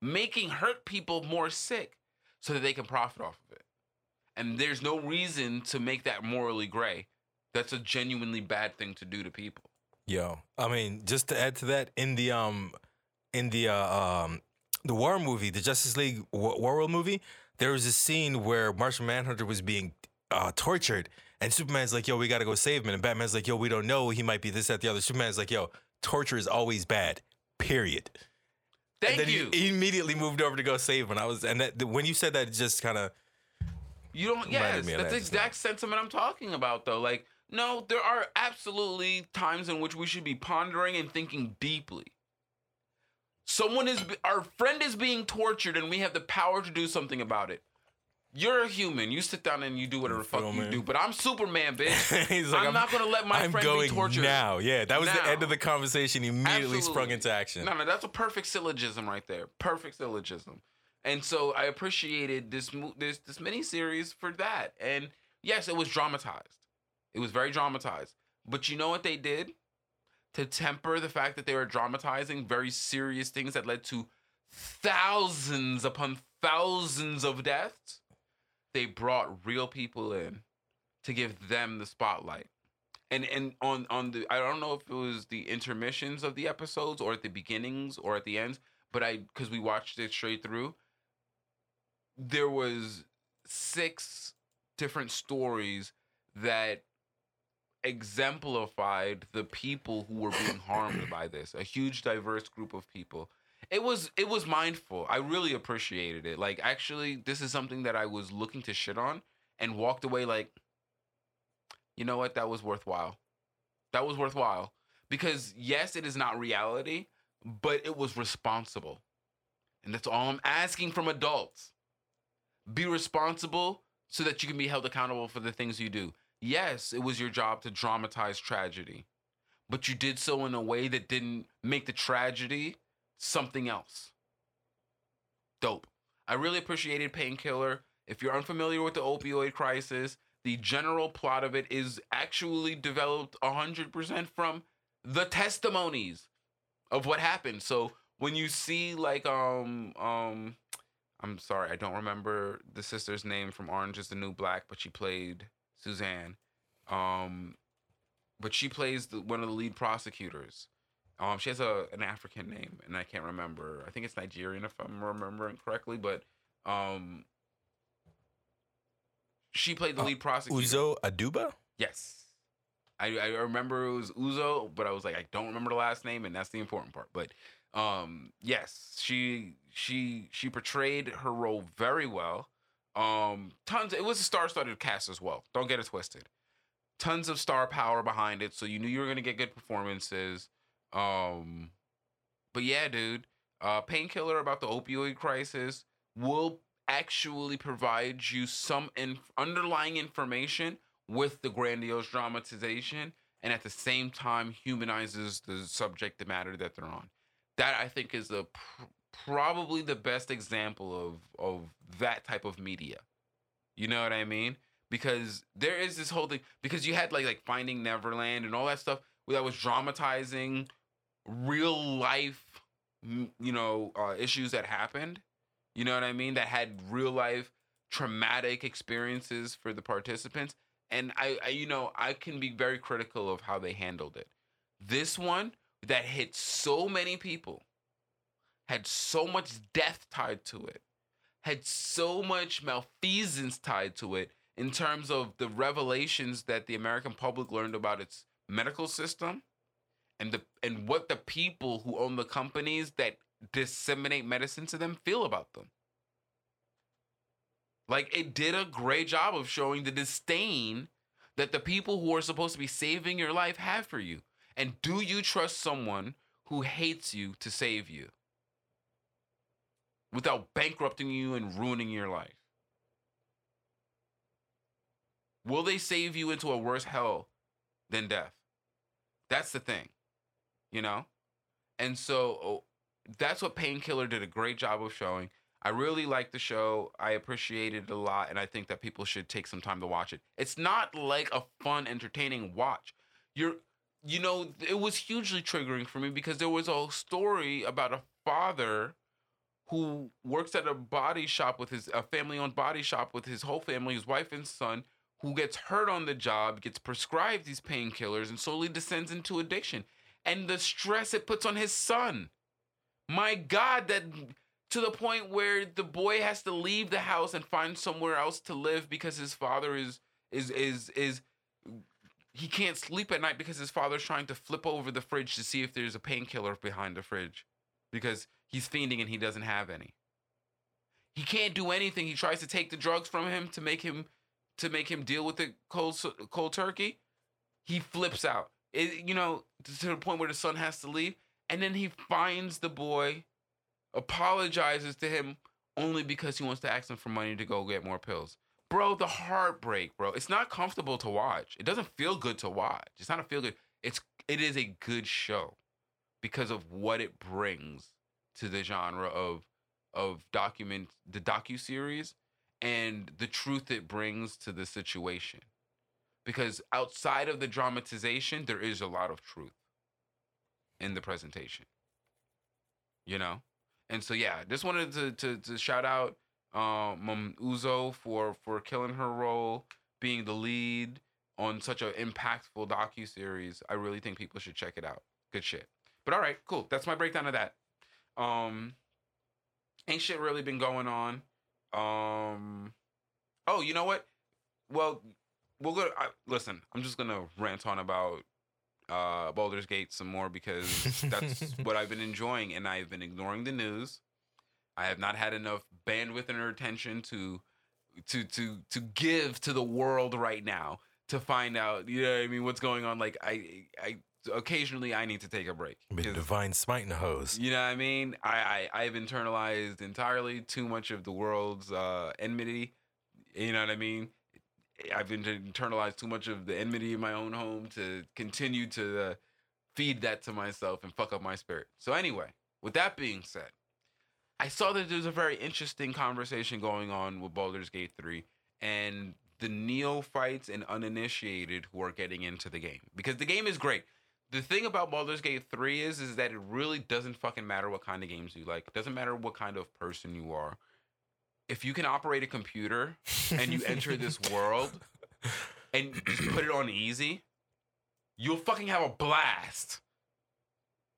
making hurt people more sick so that they can profit off of it. And there's no reason to make that morally gray. That's a genuinely bad thing to do to people. Yo, I mean, just to add to that, in the um, in the uh, um, the War movie, the Justice League War, World movie, there was a scene where Martian Manhunter was being uh, tortured. And Superman's like, yo, we gotta go save him. And Batman's like, yo, we don't know. He might be this, that, the other. Superman's like, yo, torture is always bad. Period. Thank and then you. He, he immediately moved over to go save him. And I was, and that, when you said that, it just kind of You don't. Yes, that's that the exact sentiment I'm talking about, though. Like, no, there are absolutely times in which we should be pondering and thinking deeply. Someone is, our friend is being tortured, and we have the power to do something about it. You're a human. You sit down and you do whatever the fuck you do. But I'm Superman, bitch. He's like, I'm, not gonna let my I'm friend going be tortured now. Yeah, that was the end of the conversation. He immediately sprung into action. No, no, that's a perfect syllogism right there. Perfect syllogism. And so I appreciated this this this miniseries for that. And yes, it was dramatized. It was very dramatized. But you know what they did to temper the fact that they were dramatizing very serious things that led to thousands upon thousands of deaths? They brought real people in to give them the spotlight and and on on the I don't know if it was the intermissions of the episodes or at the beginnings or at the ends, but I because we watched it straight through. There was six different stories that exemplified the people who were being harmed by this. A huge diverse group of people. It was it was mindful. I really appreciated it. Like actually this is something that I was looking to shit on and walked away like you know what? That was worthwhile. That was worthwhile. Because yes, it is not reality, but it was responsible. And that's all I'm asking from adults. Be responsible so that you can be held accountable for the things you do. Yes, it was your job to dramatize tragedy, but you did so in a way that didn't make the tragedy something else. Dope. I really appreciated Painkiller. If you're unfamiliar with the opioid crisis, the general plot of it is actually developed 100% from the testimonies of what happened. So when you see like um um I'm sorry, I don't remember the sister's name from Orange is the New Black, but she played Suzanne. Um but she plays the, one of the lead prosecutors. Um she has a an African name and I can't remember. I think it's Nigerian if I'm remembering correctly, but um she played the Uh, lead prosecutor. Uzo Aduba? Yes. I, I remember it was Uzo, but I was like, I don't remember the last name, and that's the important part. But um, yes, she she she portrayed her role very well. Um, tons. It was a star-studded cast as well. Don't get it twisted. Tons of star power behind it, so you knew you were gonna get good performances. Um, but yeah, dude, uh, painkiller about the opioid crisis will actually provide you some in- underlying information with the grandiose dramatization and at the same time humanizes the subject the matter that they're on. That i think is the pr- probably the best example of of that type of media. You know what i mean? Because there is this whole thing because you had like like finding neverland and all that stuff that was dramatizing real life you know uh, issues that happened you know what i mean that had real life traumatic experiences for the participants. And I, I you know i can be very critical of how they handled it. This one that hit so many people had so much death tied to it had so much malfeasance tied to it in terms of the revelations that the american public learned about its medical system and the and what the people who own the companies that disseminate medicine to them feel about them like it did a great job of showing the disdain that the people who are supposed to be saving your life have for you. And do you trust someone who hates you to save you without bankrupting you and ruining your life? Will they save you into a worse hell than death? That's the thing, you know? And so oh, that's what Painkiller did a great job of showing. I really like the show. I appreciated it a lot, and I think that people should take some time to watch it. It's not like a fun, entertaining watch. You're, you know, it was hugely triggering for me because there was a story about a father who works at a body shop with his a family-owned body shop with his whole family, his wife and son, who gets hurt on the job, gets prescribed these painkillers, and slowly descends into addiction. And the stress it puts on his son. My God, that to the point where the boy has to leave the house and find somewhere else to live because his father is is is is he can't sleep at night because his father's trying to flip over the fridge to see if there's a painkiller behind the fridge because he's fiending and he doesn't have any. He can't do anything. He tries to take the drugs from him to make him to make him deal with the cold cold turkey. He flips out. It, you know, to the point where the son has to leave, and then he finds the boy, apologizes to him only because he wants to ask him for money to go get more pills. Bro, the heartbreak, bro. It's not comfortable to watch. It doesn't feel good to watch. It's not a feel good. It's it is a good show because of what it brings to the genre of of document the docu series and the truth it brings to the situation. Because outside of the dramatization, there is a lot of truth in the presentation. You know? And so yeah, just wanted to to, to shout out um Uzo for for killing her role, being the lead on such an impactful docu series. I really think people should check it out. Good shit. But all right, cool. That's my breakdown of that. Um, ain't shit really been going on. Um, oh, you know what? Well, we'll go. I, listen, I'm just gonna rant on about uh Baldur's Gate some more because that's what I've been enjoying, and I've been ignoring the news. I have not had enough bandwidth and attention to to to to give to the world right now to find out. You know what I mean? What's going on? Like I I occasionally I need to take a break. Been divine smiting hose. you know what I mean? I, I I've internalized entirely too much of the world's uh, enmity. You know what I mean? I've internalized too much of the enmity in my own home to continue to uh, feed that to myself and fuck up my spirit. So anyway, with that being said, I saw that there's a very interesting conversation going on with Baldur's Gate 3 and the neophytes and uninitiated who are getting into the game because the game is great. The thing about Baldur's Gate 3 is is that it really doesn't fucking matter what kind of games you like. It doesn't matter what kind of person you are. If you can operate a computer and you enter this world and just put it on easy, you'll fucking have a blast.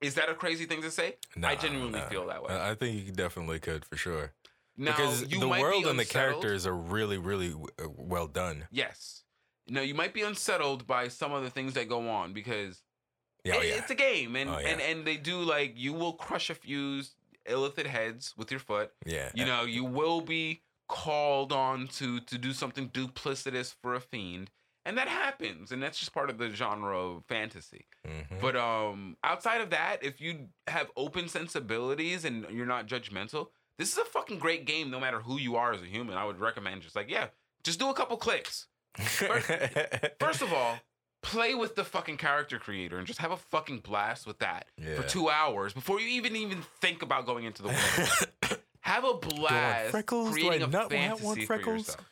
Is that a crazy thing to say? I genuinely nah. feel that way. I think you definitely could for sure. Now, because the might be world and the characters are really, really uh, well done. Yes. No, you might be unsettled by some of the things that go on because Yeah, oh, it- yeah. it's a game, and, Oh, yeah. and and they do like you will crush a few illithid heads with your foot. yeah. You know, you will be called on to to do something duplicitous for a fiend, and that happens, and that's just part of the genre of fantasy. Mhm. But um, outside of that, if you have open sensibilities and you're not judgmental, this is a fucking great game. No matter who you are as a human, I would recommend just like yeah, just do a couple clicks. First of all, play with the fucking character creator and just have a fucking blast with that Yeah. for two hours before you even even think about going into the world. have a blast freckles? Do I creating a not fantasy want for yourself.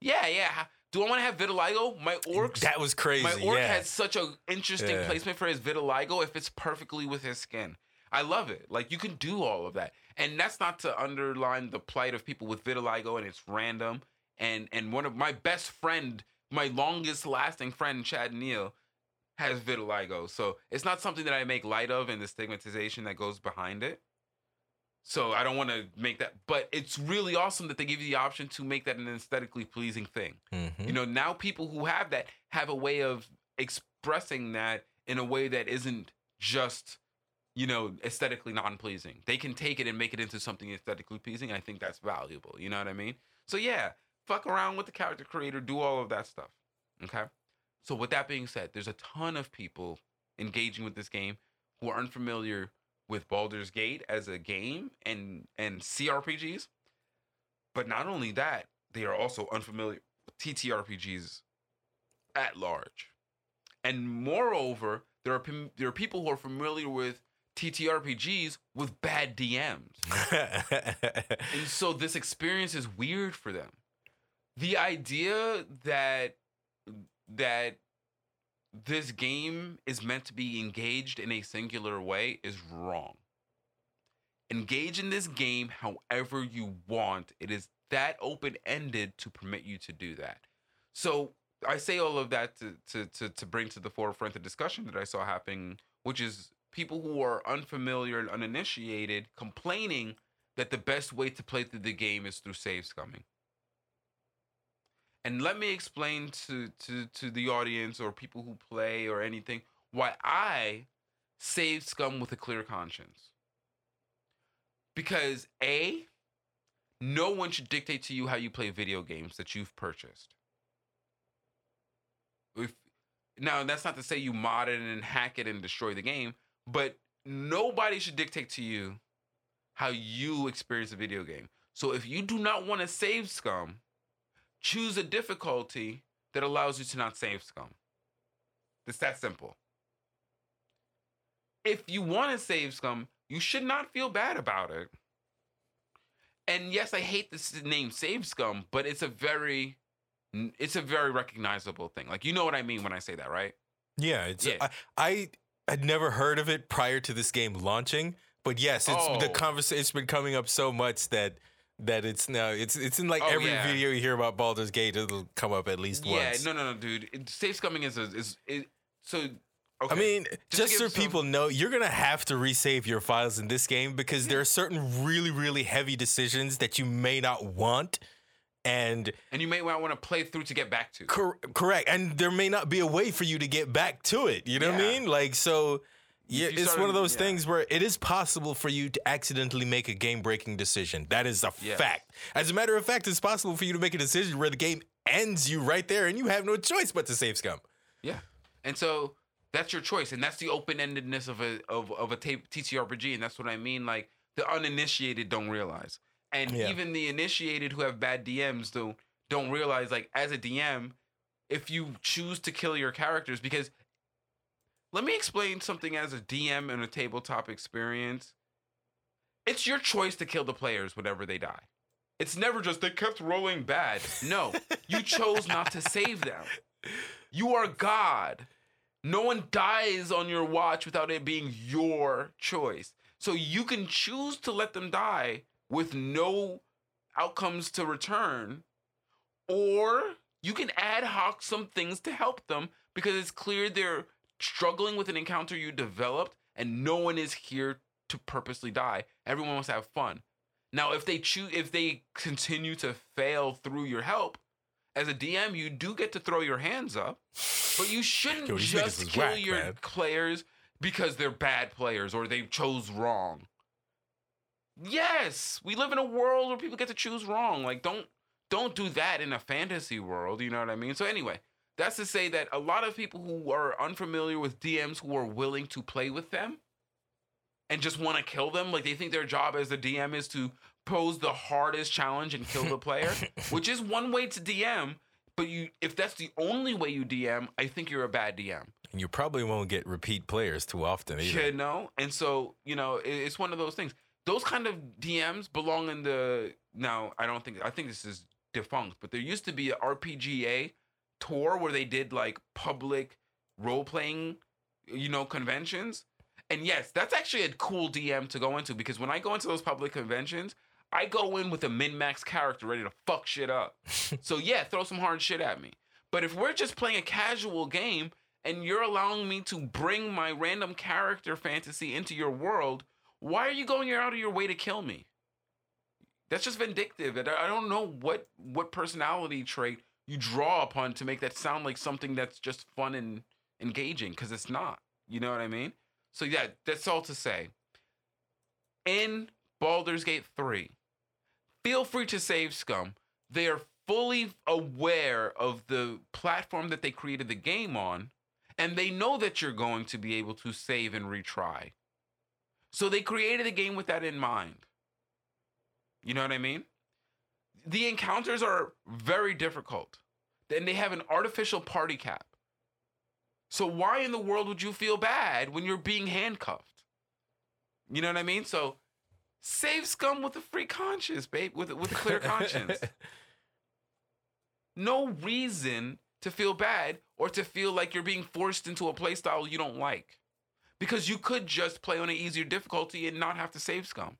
Yeah, yeah. Do I want to have vitiligo? My orcs. that was crazy. my orc yeah. has such a interesting Yeah. placement for his vitiligo if it's perfectly with his skin. I love it. Like you can do all of that, and that's not to underline the plight of people with vitiligo and it's random. And and one of my best friend, my longest lasting friend, Chad Neal, has vitiligo. So it's not something that I make light of and the stigmatization that goes behind it. So I don't want to make that, but it's really awesome that they give you the option to make that an aesthetically pleasing thing. Mhm. You know, now people who have that have a way of expressing that in a way that isn't just, you know, aesthetically non-pleasing. They can take it and make it into something aesthetically pleasing. I think that's valuable. You know what I mean? So yeah, fuck around with the character creator, do all of that stuff. Okay? So with that being said, there's a ton of people engaging with this game who are unfamiliar with Baldur's Gate as a game and and CRPGs. But not only that, they are also unfamiliar with TTRPGs at large. And moreover, there are there are people who are familiar with TTRPGs with bad DMs. And so this experience is weird for them. The idea that that this game is meant to be engaged in a singular way is wrong. Engage in this game however you want. It is that open-ended to permit you to do that. So I say all of that to to to, to bring to the forefront the discussion that I saw happening, which is people who are unfamiliar and uninitiated complaining that the best way to play through the game is through save scumming. And let me explain to to to the audience or people who play or anything why I save scum with a clear conscience. Because A, no one should dictate to you how you play video games that you've purchased. If now that's not to say you mod it and hack it and destroy the game, but nobody should dictate to you how you experience a video game. So if you do not want to save scum, choose a difficulty that allows you to not save scum. It's that simple. If you want to save scum, you should not feel bad about it. And yes, I hate this name save scum, but it's a very it's a very recognizable thing. Like you know what I mean when I say that, right? Yeah, it's Yeah. I, I had never heard of it prior to this game launching, but yes, it's the Oh. conversation. It's been coming up so much that that it's now it's it's in like Oh, every yeah. video you hear about Baldur's Gate, it'll come up at least Yeah, once. Yeah, no, no, no, dude. It, safe scumming is a, is it, so. Okay. I mean, to just so some- people know, you're gonna have to resave your files in this game because there are certain really, really heavy decisions that you may not want, and and you may not want to play through to get back to. cor- correct, and there may not be a way for you to get back to it. You know what I mean? Like, so yeah, it's one of those yeah. things where it is possible for you to accidentally make a game-breaking decision. That is a Yes. fact. As a matter of fact, it's possible for you to make a decision where the game ends you right there, and you have no choice but to save scum. Yeah, and so that's your choice, and that's the open endedness of a of of a tape TTRPG, and that's what I mean. Like the uninitiated don't realize, and Yeah. even the initiated who have bad DMs don't don't realize. Like as a DM, if you choose to kill your characters, because let me explain something as a DM in a tabletop experience. It's your choice to kill the players whenever they die. It's never just they kept rolling bad. No, you chose not to save them. You are God. No one dies on your watch without it being your choice. So you can choose to let them die with no outcomes to return, or you can ad hoc some things to help them because it's clear they're struggling with an encounter you developed and no one is here to purposely die. Everyone wants to have fun. Now, if they choose, if they continue to fail through your help, as a DM, you do get to throw your hands up, but you shouldn't Yo, just kill whack, your man. players because they're bad players or they chose wrong. Yes, we live in a world where people get to choose wrong. Like, don't don't do that in a fantasy world. You know what I mean? So anyway, that's to say that a lot of people who are unfamiliar with DMs who are willing to play with them and just want to kill them, like they think their job as a DM is to pose the hardest challenge and kill the player, which is one way to DM. But you, if that's the only way you DM, I think you're a bad DM. And you probably won't get repeat players too often either. You know, and so you know, it- it's one of those things. Those kind of DMs belong in the now. I don't think I think this is defunct, but there used to be a RPGA tour where they did like public role playing, you know, conventions. And yes, that's actually a cool DM to go into because when I go into those public conventions, I go in with a min max character ready to fuck shit up. so yeah, throw some hard shit at me. But if we're just playing a casual game and you're allowing me to bring my random character fantasy into your world, why are you going out of your way to kill me? That's just vindictive. And I I don't know what what personality trait you draw upon to make that sound like something that's just fun and engaging because it's not. You know what I mean? So yeah, that's all to say. In Baldur's Gate 3, feel free to save scum. They are fully aware of the platform that they created the game on, and they know that you're going to be able to save and retry. So they created the game with that in mind. You know what I mean? The encounters are very difficult. And they have an artificial party cap. So why in the world would you feel bad when you're being handcuffed? You know what I mean? So save scum with a free conscience, babe, with with a clear conscience. no reason to feel bad or to feel like you're being forced into a playstyle you don't like. Because you could just play on an easier difficulty and not have to save scum.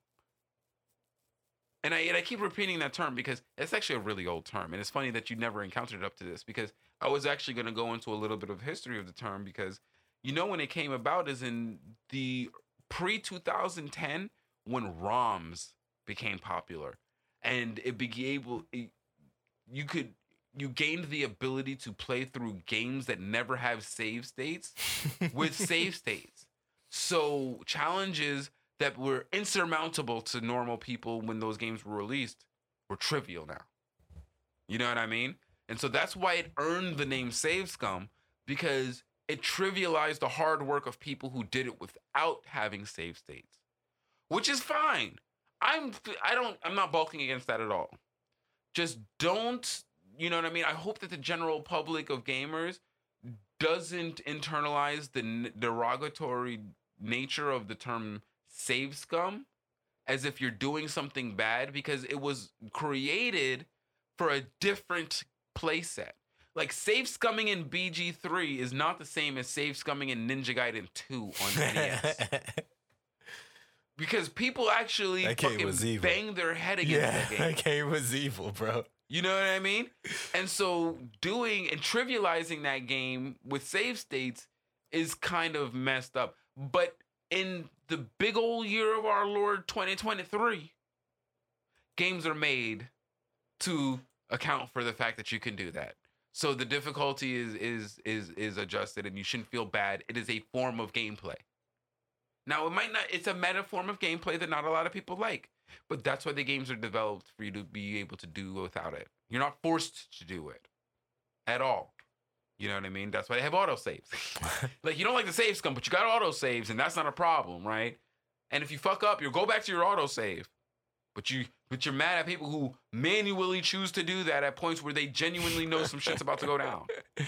And I, and I keep repeating that term because it's actually a really old term. And it's funny that you never encountered it up to this because I was actually going to go into a little bit of history of the term because you know when it came about is in the pre 2010 when ROMs became popular and it became able, it, you could you gained the ability to play through games that never have save states with save states. So challenges that were insurmountable to normal people when those games were released were trivial now. You know what I mean? And so that's why it earned the name Save Scum because it trivialized the hard work of people who did it without having save states. Which is fine. I'm I don't I'm not bulking against that at all. Just don't, you know what I mean? I hope that the general public of gamers doesn't internalize the derogatory nature of the term save scum as if you're doing something bad because it was created for a different playset. Like save scumming in BG3 is not the same as save scumming in Ninja Gaiden 2 on NES. because people actually That fucking was evil. bang their head against yeah, that game. that game was evil, bro. You know what I mean? And so doing and trivializing that game with save states is kind of messed up. But in the big old year of our Lord 2023, games are made to account for the fact that you can do that. So the difficulty is is is is adjusted and you shouldn't feel bad. It is a form of gameplay. Now it might not it's a meta form of gameplay that not a lot of people like. But that's why the games are developed for you to be able to do without it. You're not forced to do it at all. You know what I mean? That's why they have auto saves. like you don't like the save scum, but you got auto saves, and that's not a problem, right? And if you fuck up, you'll go back to your auto save. But you but you're mad at people who manually choose to do that at points where they genuinely know some shit's about to go down.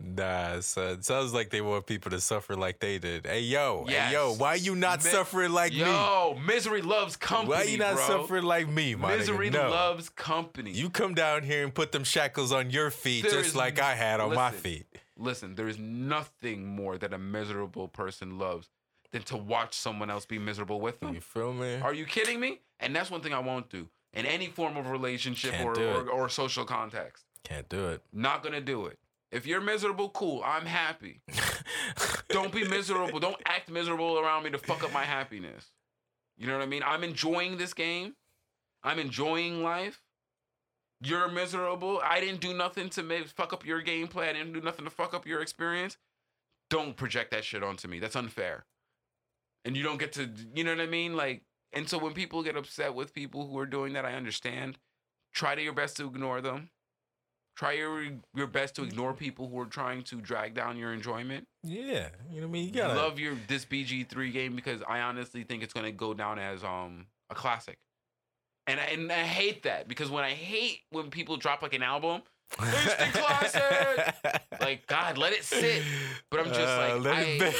Nah, son. Sounds like they want people to suffer like they did. Hey, yo, hey, yo, Yes. why you not Mi- suffering like me? Yo, misery loves company. Why you not bro. suffering like me, my Misery nigga? No. loves company. You come down here and put them shackles on your feet There just like I had on my feet. Listen, there is nothing more that a miserable person loves than to watch someone else be miserable with them. You feel me? Are you kidding me? And that's one thing I won't do in any form of relationship or, or, or social context. Can't do it. Not gonna do it. If you're miserable, cool. I'm happy. Don't be miserable. Don't act miserable around me to fuck up my happiness. You know what I mean? I'm enjoying this game. I'm enjoying life. You're miserable. I didn't do nothing to make, fuck up your gameplay. I didn't do nothing to fuck up your experience. Don't project that shit onto me. That's unfair. And you don't get to, you know what I mean? Like, and so when people get upset with people who are doing that, I understand. Try to your best to ignore them. Try your your best to ignore people who are trying to drag down your enjoyment. yeah, you know what I mean. You gotta Love your this BG3 game because I honestly think it's gonna go down as um a classic. And I, and I hate that because when I hate when people drop like an album, The classic! like God, let it sit. But I'm just Uh, like, I,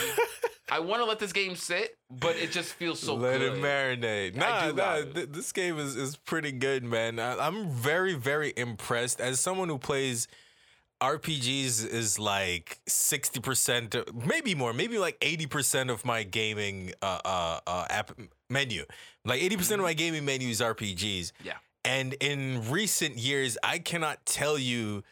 I want to let this game sit, but it just feels so Let good. it marinate. Nah, nah th- this game is, is pretty good, man. I, I'm very, very impressed. As someone who plays RPGs is like 60%, maybe more, maybe like 80% of my gaming uh, uh, uh, app menu. Like 80% Mm-hmm. of my gaming menu is RPGs. Yeah. And in recent years, I cannot tell you,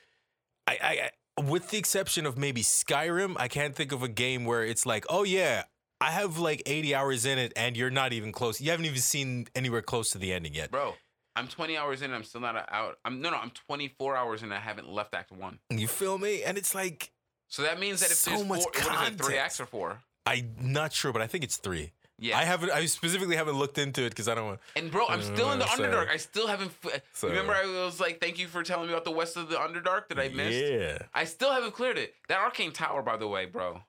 I, I, with the exception of maybe Skyrim, I can't think of a game where it's like, oh yeah, I have like 80 hours in it, and you're not even close. You haven't even seen anywhere close to the ending yet. Bro, I'm 20 hours in. I'm still not out. I'm no, no. I'm 24 hours in. I haven't left Act One. You feel me? And it's like So that means that if So there's much four, what is it? Three acts or four? I'm not sure, but I think it's three. Yeah. I haven't. I specifically haven't looked into it because I don't want. And bro, I'm mm, still in the so- Underdark. I still haven't. F- so- Remember, I was like, "Thank you for telling me about the West of the Underdark that I missed." Yeah, I still haven't cleared it. That Arcane Tower, by the way, bro.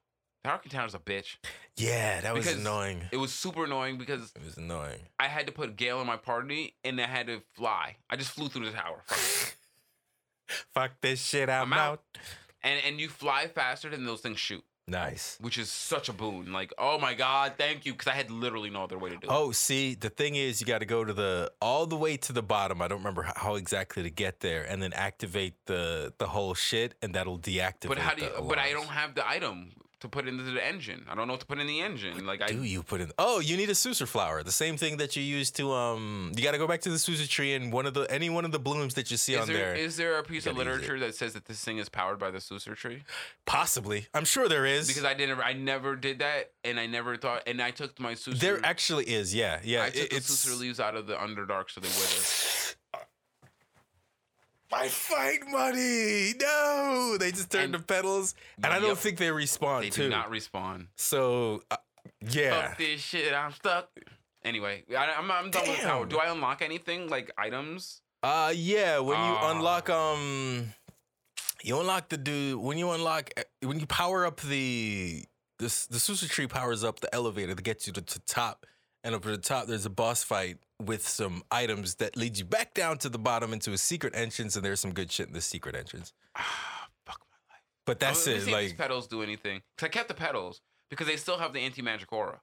That Arcane Tower's a bitch. yeah, that was annoying. It was super annoying because It was annoying. I had to put Gale in my party and I had to fly. I just flew through the tower. Fuck. Fuck this shit. I'm, I'm out. out. And and you fly faster than those things shoot, Nice. which is such a boon. Like, oh my god, thank you, because I had literally no other way to do it. Oh, see, the thing is, you got to go to the all the way to the bottom. I don't remember how, how exactly to get there, and then activate the the whole shit, and that'll deactivate. But how do you? But I don't have the item to put into the engine. I don't know what to put in the engine. Like I Do you put in? Oh, you need a Susur flower. The same thing that you use to um. You got to go back to the Susur tree and one of the any one of the blooms that you see on there there. is there a piece of gotta use it. literature that says that this thing is powered by the Susur tree? Possibly, I'm sure there is. Because I didn't. I never did that, and I never thought. And I took my Susur. there actually is. Yeah, yeah. I took it- the it's Susur leaves out of the Underdark so they wither. My fight money. No, they just turn And- the pedals, and I don't Yep. think they respawn They too. do not respawn. so uh, yeah, Fuck this shit. I'm stuck. Anyway, I, I'm, I'm done with power. Do I unlock anything like items? uh, yeah. When you Ah. unlock um, you unlock the dude. When you unlock uh, when you power up the this the Susur tree powers up the elevator that gets you to the top, and up at the top there's a boss fight with some items that leads you back down to the bottom into a secret entrance, and there's some good shit in the secret entrance. Ah, fuck my life. But that's Let me it. see if these Like, pedals do anything. Cause I kept the pedals because they still have the anti magic aura.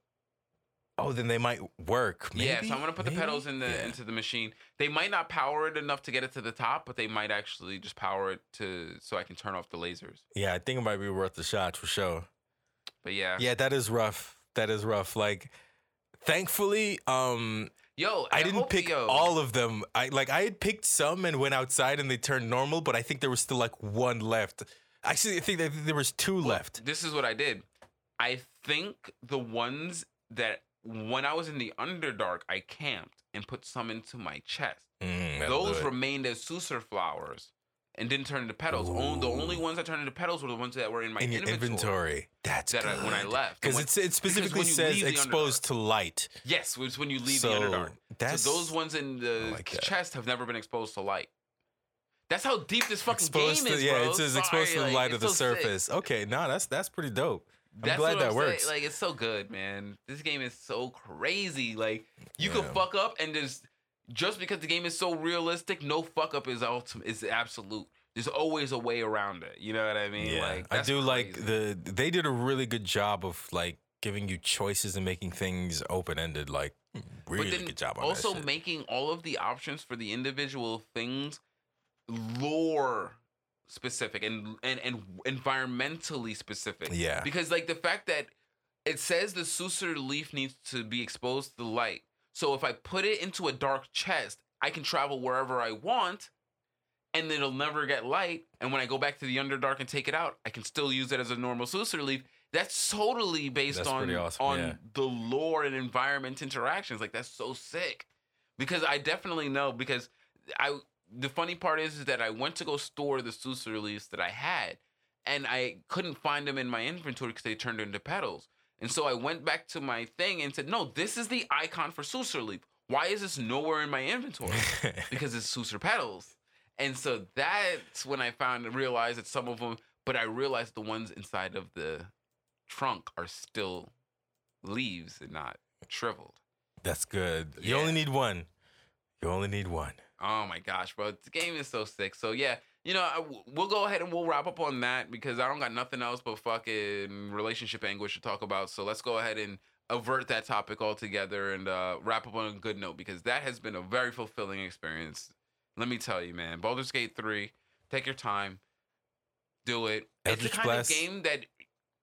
oh, then they might work. Maybe? Yeah, so I'm gonna put the pedals in the Yeah. into the machine. They might not power it enough to get it to the top, but they might actually just power it to so I can turn off the lasers. Yeah, I think it might be worth the shot for sure. But yeah, Yeah, that is rough. That is rough. Like, thankfully, um, yo, I didn't pick yo, all of them. I like I had picked some and went outside and they turned normal, but I think there was still like one left. Actually, I think that there was two left. This is what I did. I think the ones that when I was in the Underdark, I camped and put some into my chest. Mm, Those remained as Susur flowers and didn't turn into petals. Only, the only ones that turned into petals were the ones that were in my in inventory. inventory. That's That I, when I left. because it specifically says exposed to light. Yes, it's when you leave so the Underdark. that's so those ones in the like chest have never been exposed to light. That's how deep this fucking exposed game to is, yeah, bro. it says Sorry, exposed to the like, light of the so sick. surface. Okay, no, that's that's pretty dope. I'm That's glad that I'm works. Saying. Like it's so good, man. This game is so crazy. Like you could Yeah. fuck up, and there's just because the game is so realistic, no fuck up is ultimate is absolute. There's always a way around it. You know what I mean? Yeah, like I do like the. They did a really good job of like giving you choices and making things open ended. Like hmm, really but then good job on also making all of the options for the individual things lore specific and and and environmentally specific. Yeah. Because like the fact that it says the Susur leaf needs to be exposed to the light. So if I put it into a dark chest, I can travel wherever I want and it'll never get light. And when I go back to the Underdark and take it out, I can still use it as a normal Susur leaf. That's totally based That's on awesome, on yeah. the lore and environment interactions. Like that's so sick. Because I definitely know because I the funny part is, is that I went to go store the Susur leaves that I had and I couldn't find them in my inventory because they turned into petals. And so I went back to my thing and said, "No, this is the icon for Susur leaf. Why is this nowhere in my inventory? because it's Susur petals." And so that's when I found and realized that some of them, but I realized the ones inside of the trunk are still leaves and not shriveled. That's good. You Yeah. only need one. You only need one. Oh my gosh, bro. The game is so sick. So yeah, you know, I, we'll go ahead and we'll wrap up on that because I don't got nothing else but fucking relationship anguish to talk about. So let's go ahead and avert that topic altogether and uh, wrap up on a good note because that has been a very fulfilling experience. Let me tell you, man. Baldur's Gate 3, take your time, do it. it's Eldritch the kind Blast. of game that,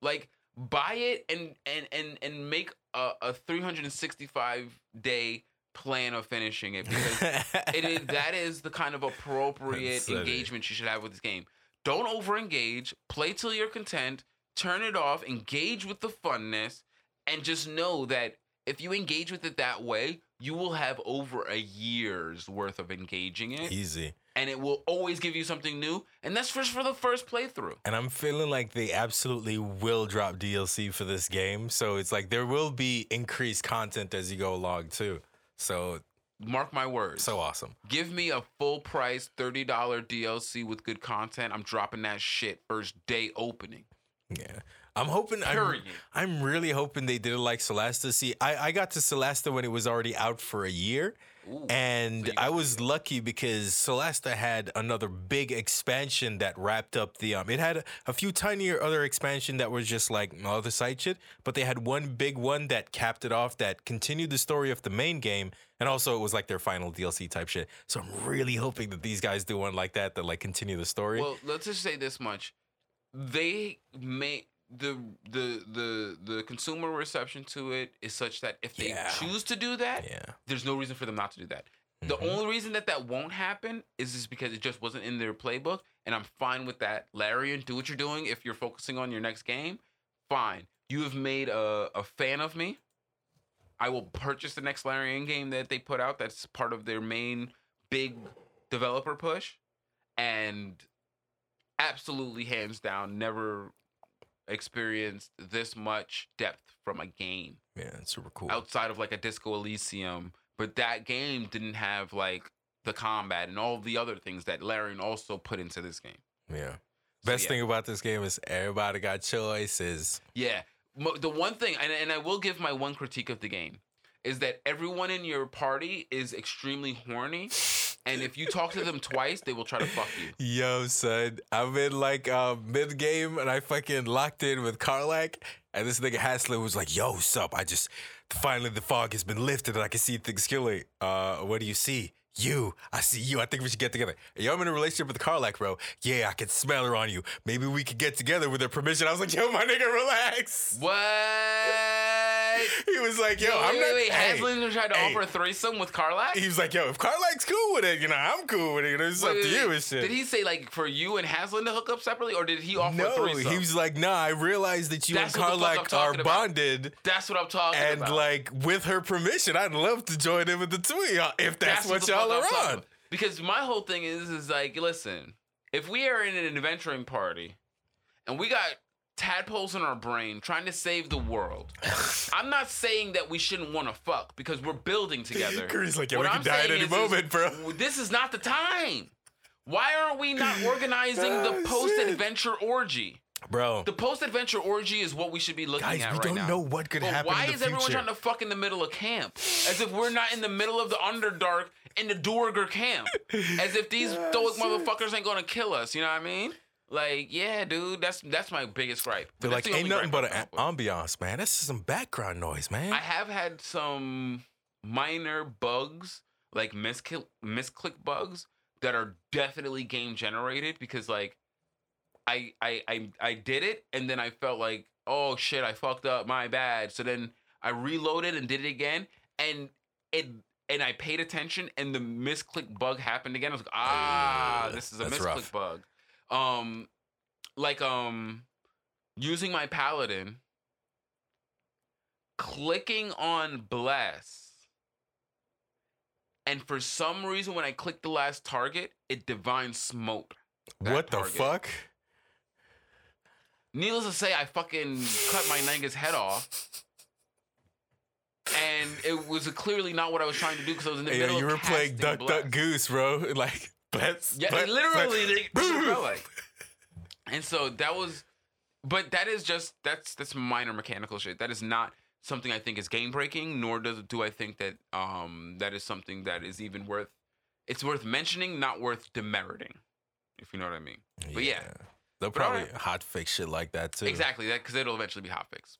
like, buy it and and and and make a, a 365 day plan of finishing it because it is that is the kind of appropriate engagement you should have with this game. Don't over engage. Play till you're content. Turn it off. Engage with the funness, and just know that if you engage with it that way, you will have over a year's worth of engaging it, Easy. and it will always give you something new. And that's just for the first playthrough. And I'm feeling like they absolutely will drop DLC for this game. So it's like there will be increased content as you go along too. So Mark my words. so awesome. Give me a full price $30 DLC with good content. I'm dropping that shit first day opening. Yeah. I'm hoping I'm, I'm really hoping they did it like Solasta. See, I, I got to Solasta when it was already out for a year. Ooh. And you I was lucky because Solasta had another big expansion that wrapped up the um. It had a, a few tinier other expansion that was just like other side shit, but they had one big one that capped it off that continued the story of the main game, and also it was like their final DLC type shit. So I'm really hoping that these guys do one like that that like continue the story. Well, let's just say this much: they may the the the the consumer reception to it is such that if they Yeah. choose to do that, yeah. there's no reason for them not to do that. The Mhm. only reason that that won't happen is just because it just wasn't in their playbook, and I'm fine with that. Larry, and do what you're doing. If you're focusing on your next game, fine. You have made a, a fan of me. I will purchase the next Larian game that they put out. That's part of their main big developer push, and absolutely hands down never experienced this much depth from a game Yeah, it's super cool. outside of like a Disco Elysium. But that game didn't have like the combat and all the other things that Larian also put into this game. Yeah. So, Best yeah. thing about this game is everybody got choices. Yeah. The one thing, and, and I will give my one critique of the game, is that everyone in your party is extremely horny. And if you talk to them twice, they will try to fuck you. Yo, son, I'm in like uh, mid game and I fucking locked in with Karlach. And this nigga Halsin was like, yo, sup? I just finally the fog has been lifted and I can see things clearly. Uh, what do you see? You. I see you. I think we should get together. Yo, I'm in a relationship with Karlach, bro. Yeah, I can smell her on you. Maybe we could get together with her permission. I was like, yo, my nigga, relax. What? He was like, yo, Wait, I'm wait, not. wait. hey, Halsin tried to hey. offer a threesome with Karlach? He was like, yo, if Karlach's cool with it, you know, I'm cool with it. It's up Wait, to wait, you and shit. Did he say like for you and Halsin to hook up separately, or did he offer a no, threesome? he was like, nah, I realized that you That's and what the fuck I'm Karlach are about. bonded. That's what I'm talking And about. And like with her permission, I'd love to join in with the two of y'all if that's, what, the y'all are I'm on. Because my whole thing is, is like, listen, if we are in an adventuring party and we got tadpoles in our brain trying to save the world, I'm not saying that we shouldn't want to fuck because we're building together. Curry's like, yeah, What we I'm can die at any is- is, moment, bro. This is not the time. Why aren't we not organizing Oh, the post-adventure orgy? Bro, The post-adventure orgy is what we should be looking guys, at we right don't now. know what could But happen why is everyone trying to fuck in the middle of camp? As if we're not in the middle of the Underdark in the Duergar camp. As if these Ah, stoic shit. motherfuckers ain't gonna kill us. You know what I mean? Like, yeah, dude, that's that's my biggest gripe. They're That's like, the ain't nothing but an ambiance, man. That's just some background noise, man. I have had some minor bugs, like misclick misclick bugs, that are definitely game generated because like I I I I did it and then I felt like, oh shit, I fucked up, my bad. So then I reloaded and did it again and it and I paid attention and the misclick bug happened again. I was like, ah, this is a misclick rough. bug. Um like um using my paladin clicking on bless and for some reason when i click the last target it divine smote what the target. fuck? needless to say i fucking cut my nigga's head off and it was clearly not what i was trying to do because i was in the yo, middle you were playing Duck bless. Duck Goose, bro. Like, Yeah, literally, they, that's what like. And so that was, but that is just that's that's minor mechanical shit. That is not something I think is game breaking. Nor does do I think that um that is something that is even worth. It's worth mentioning, not worth demeriting. If you know what I mean. But yeah. They'll probably hot fix shit like that too. Exactly that because it'll eventually be hotfix.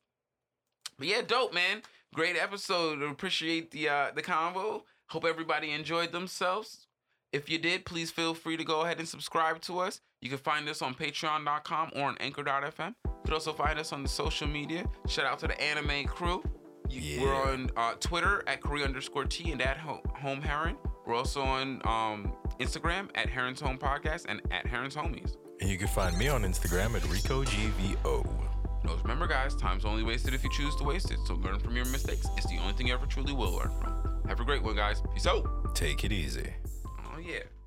But yeah, dope man. Great episode. Appreciate the uh the convo. Hope everybody enjoyed themselves. If you did, please feel free to go ahead and subscribe to us. You can find us on patreon.com or on anchor.fm. You can also find us on the social media. Shout out to the anime crew. You- We're on uh, Twitter at Korea underscore T and at Ho- Home Heron. We're also on um, Instagram at Heron's Home Podcast and at Heron's Homies. And you can find me on Instagram at RicoGVO. Always remember, guys, time's only wasted if you choose to waste it. So learn from your mistakes. It's the only thing you ever truly will learn from. Have a great one, guys. Peace out. Take it easy. Yeah.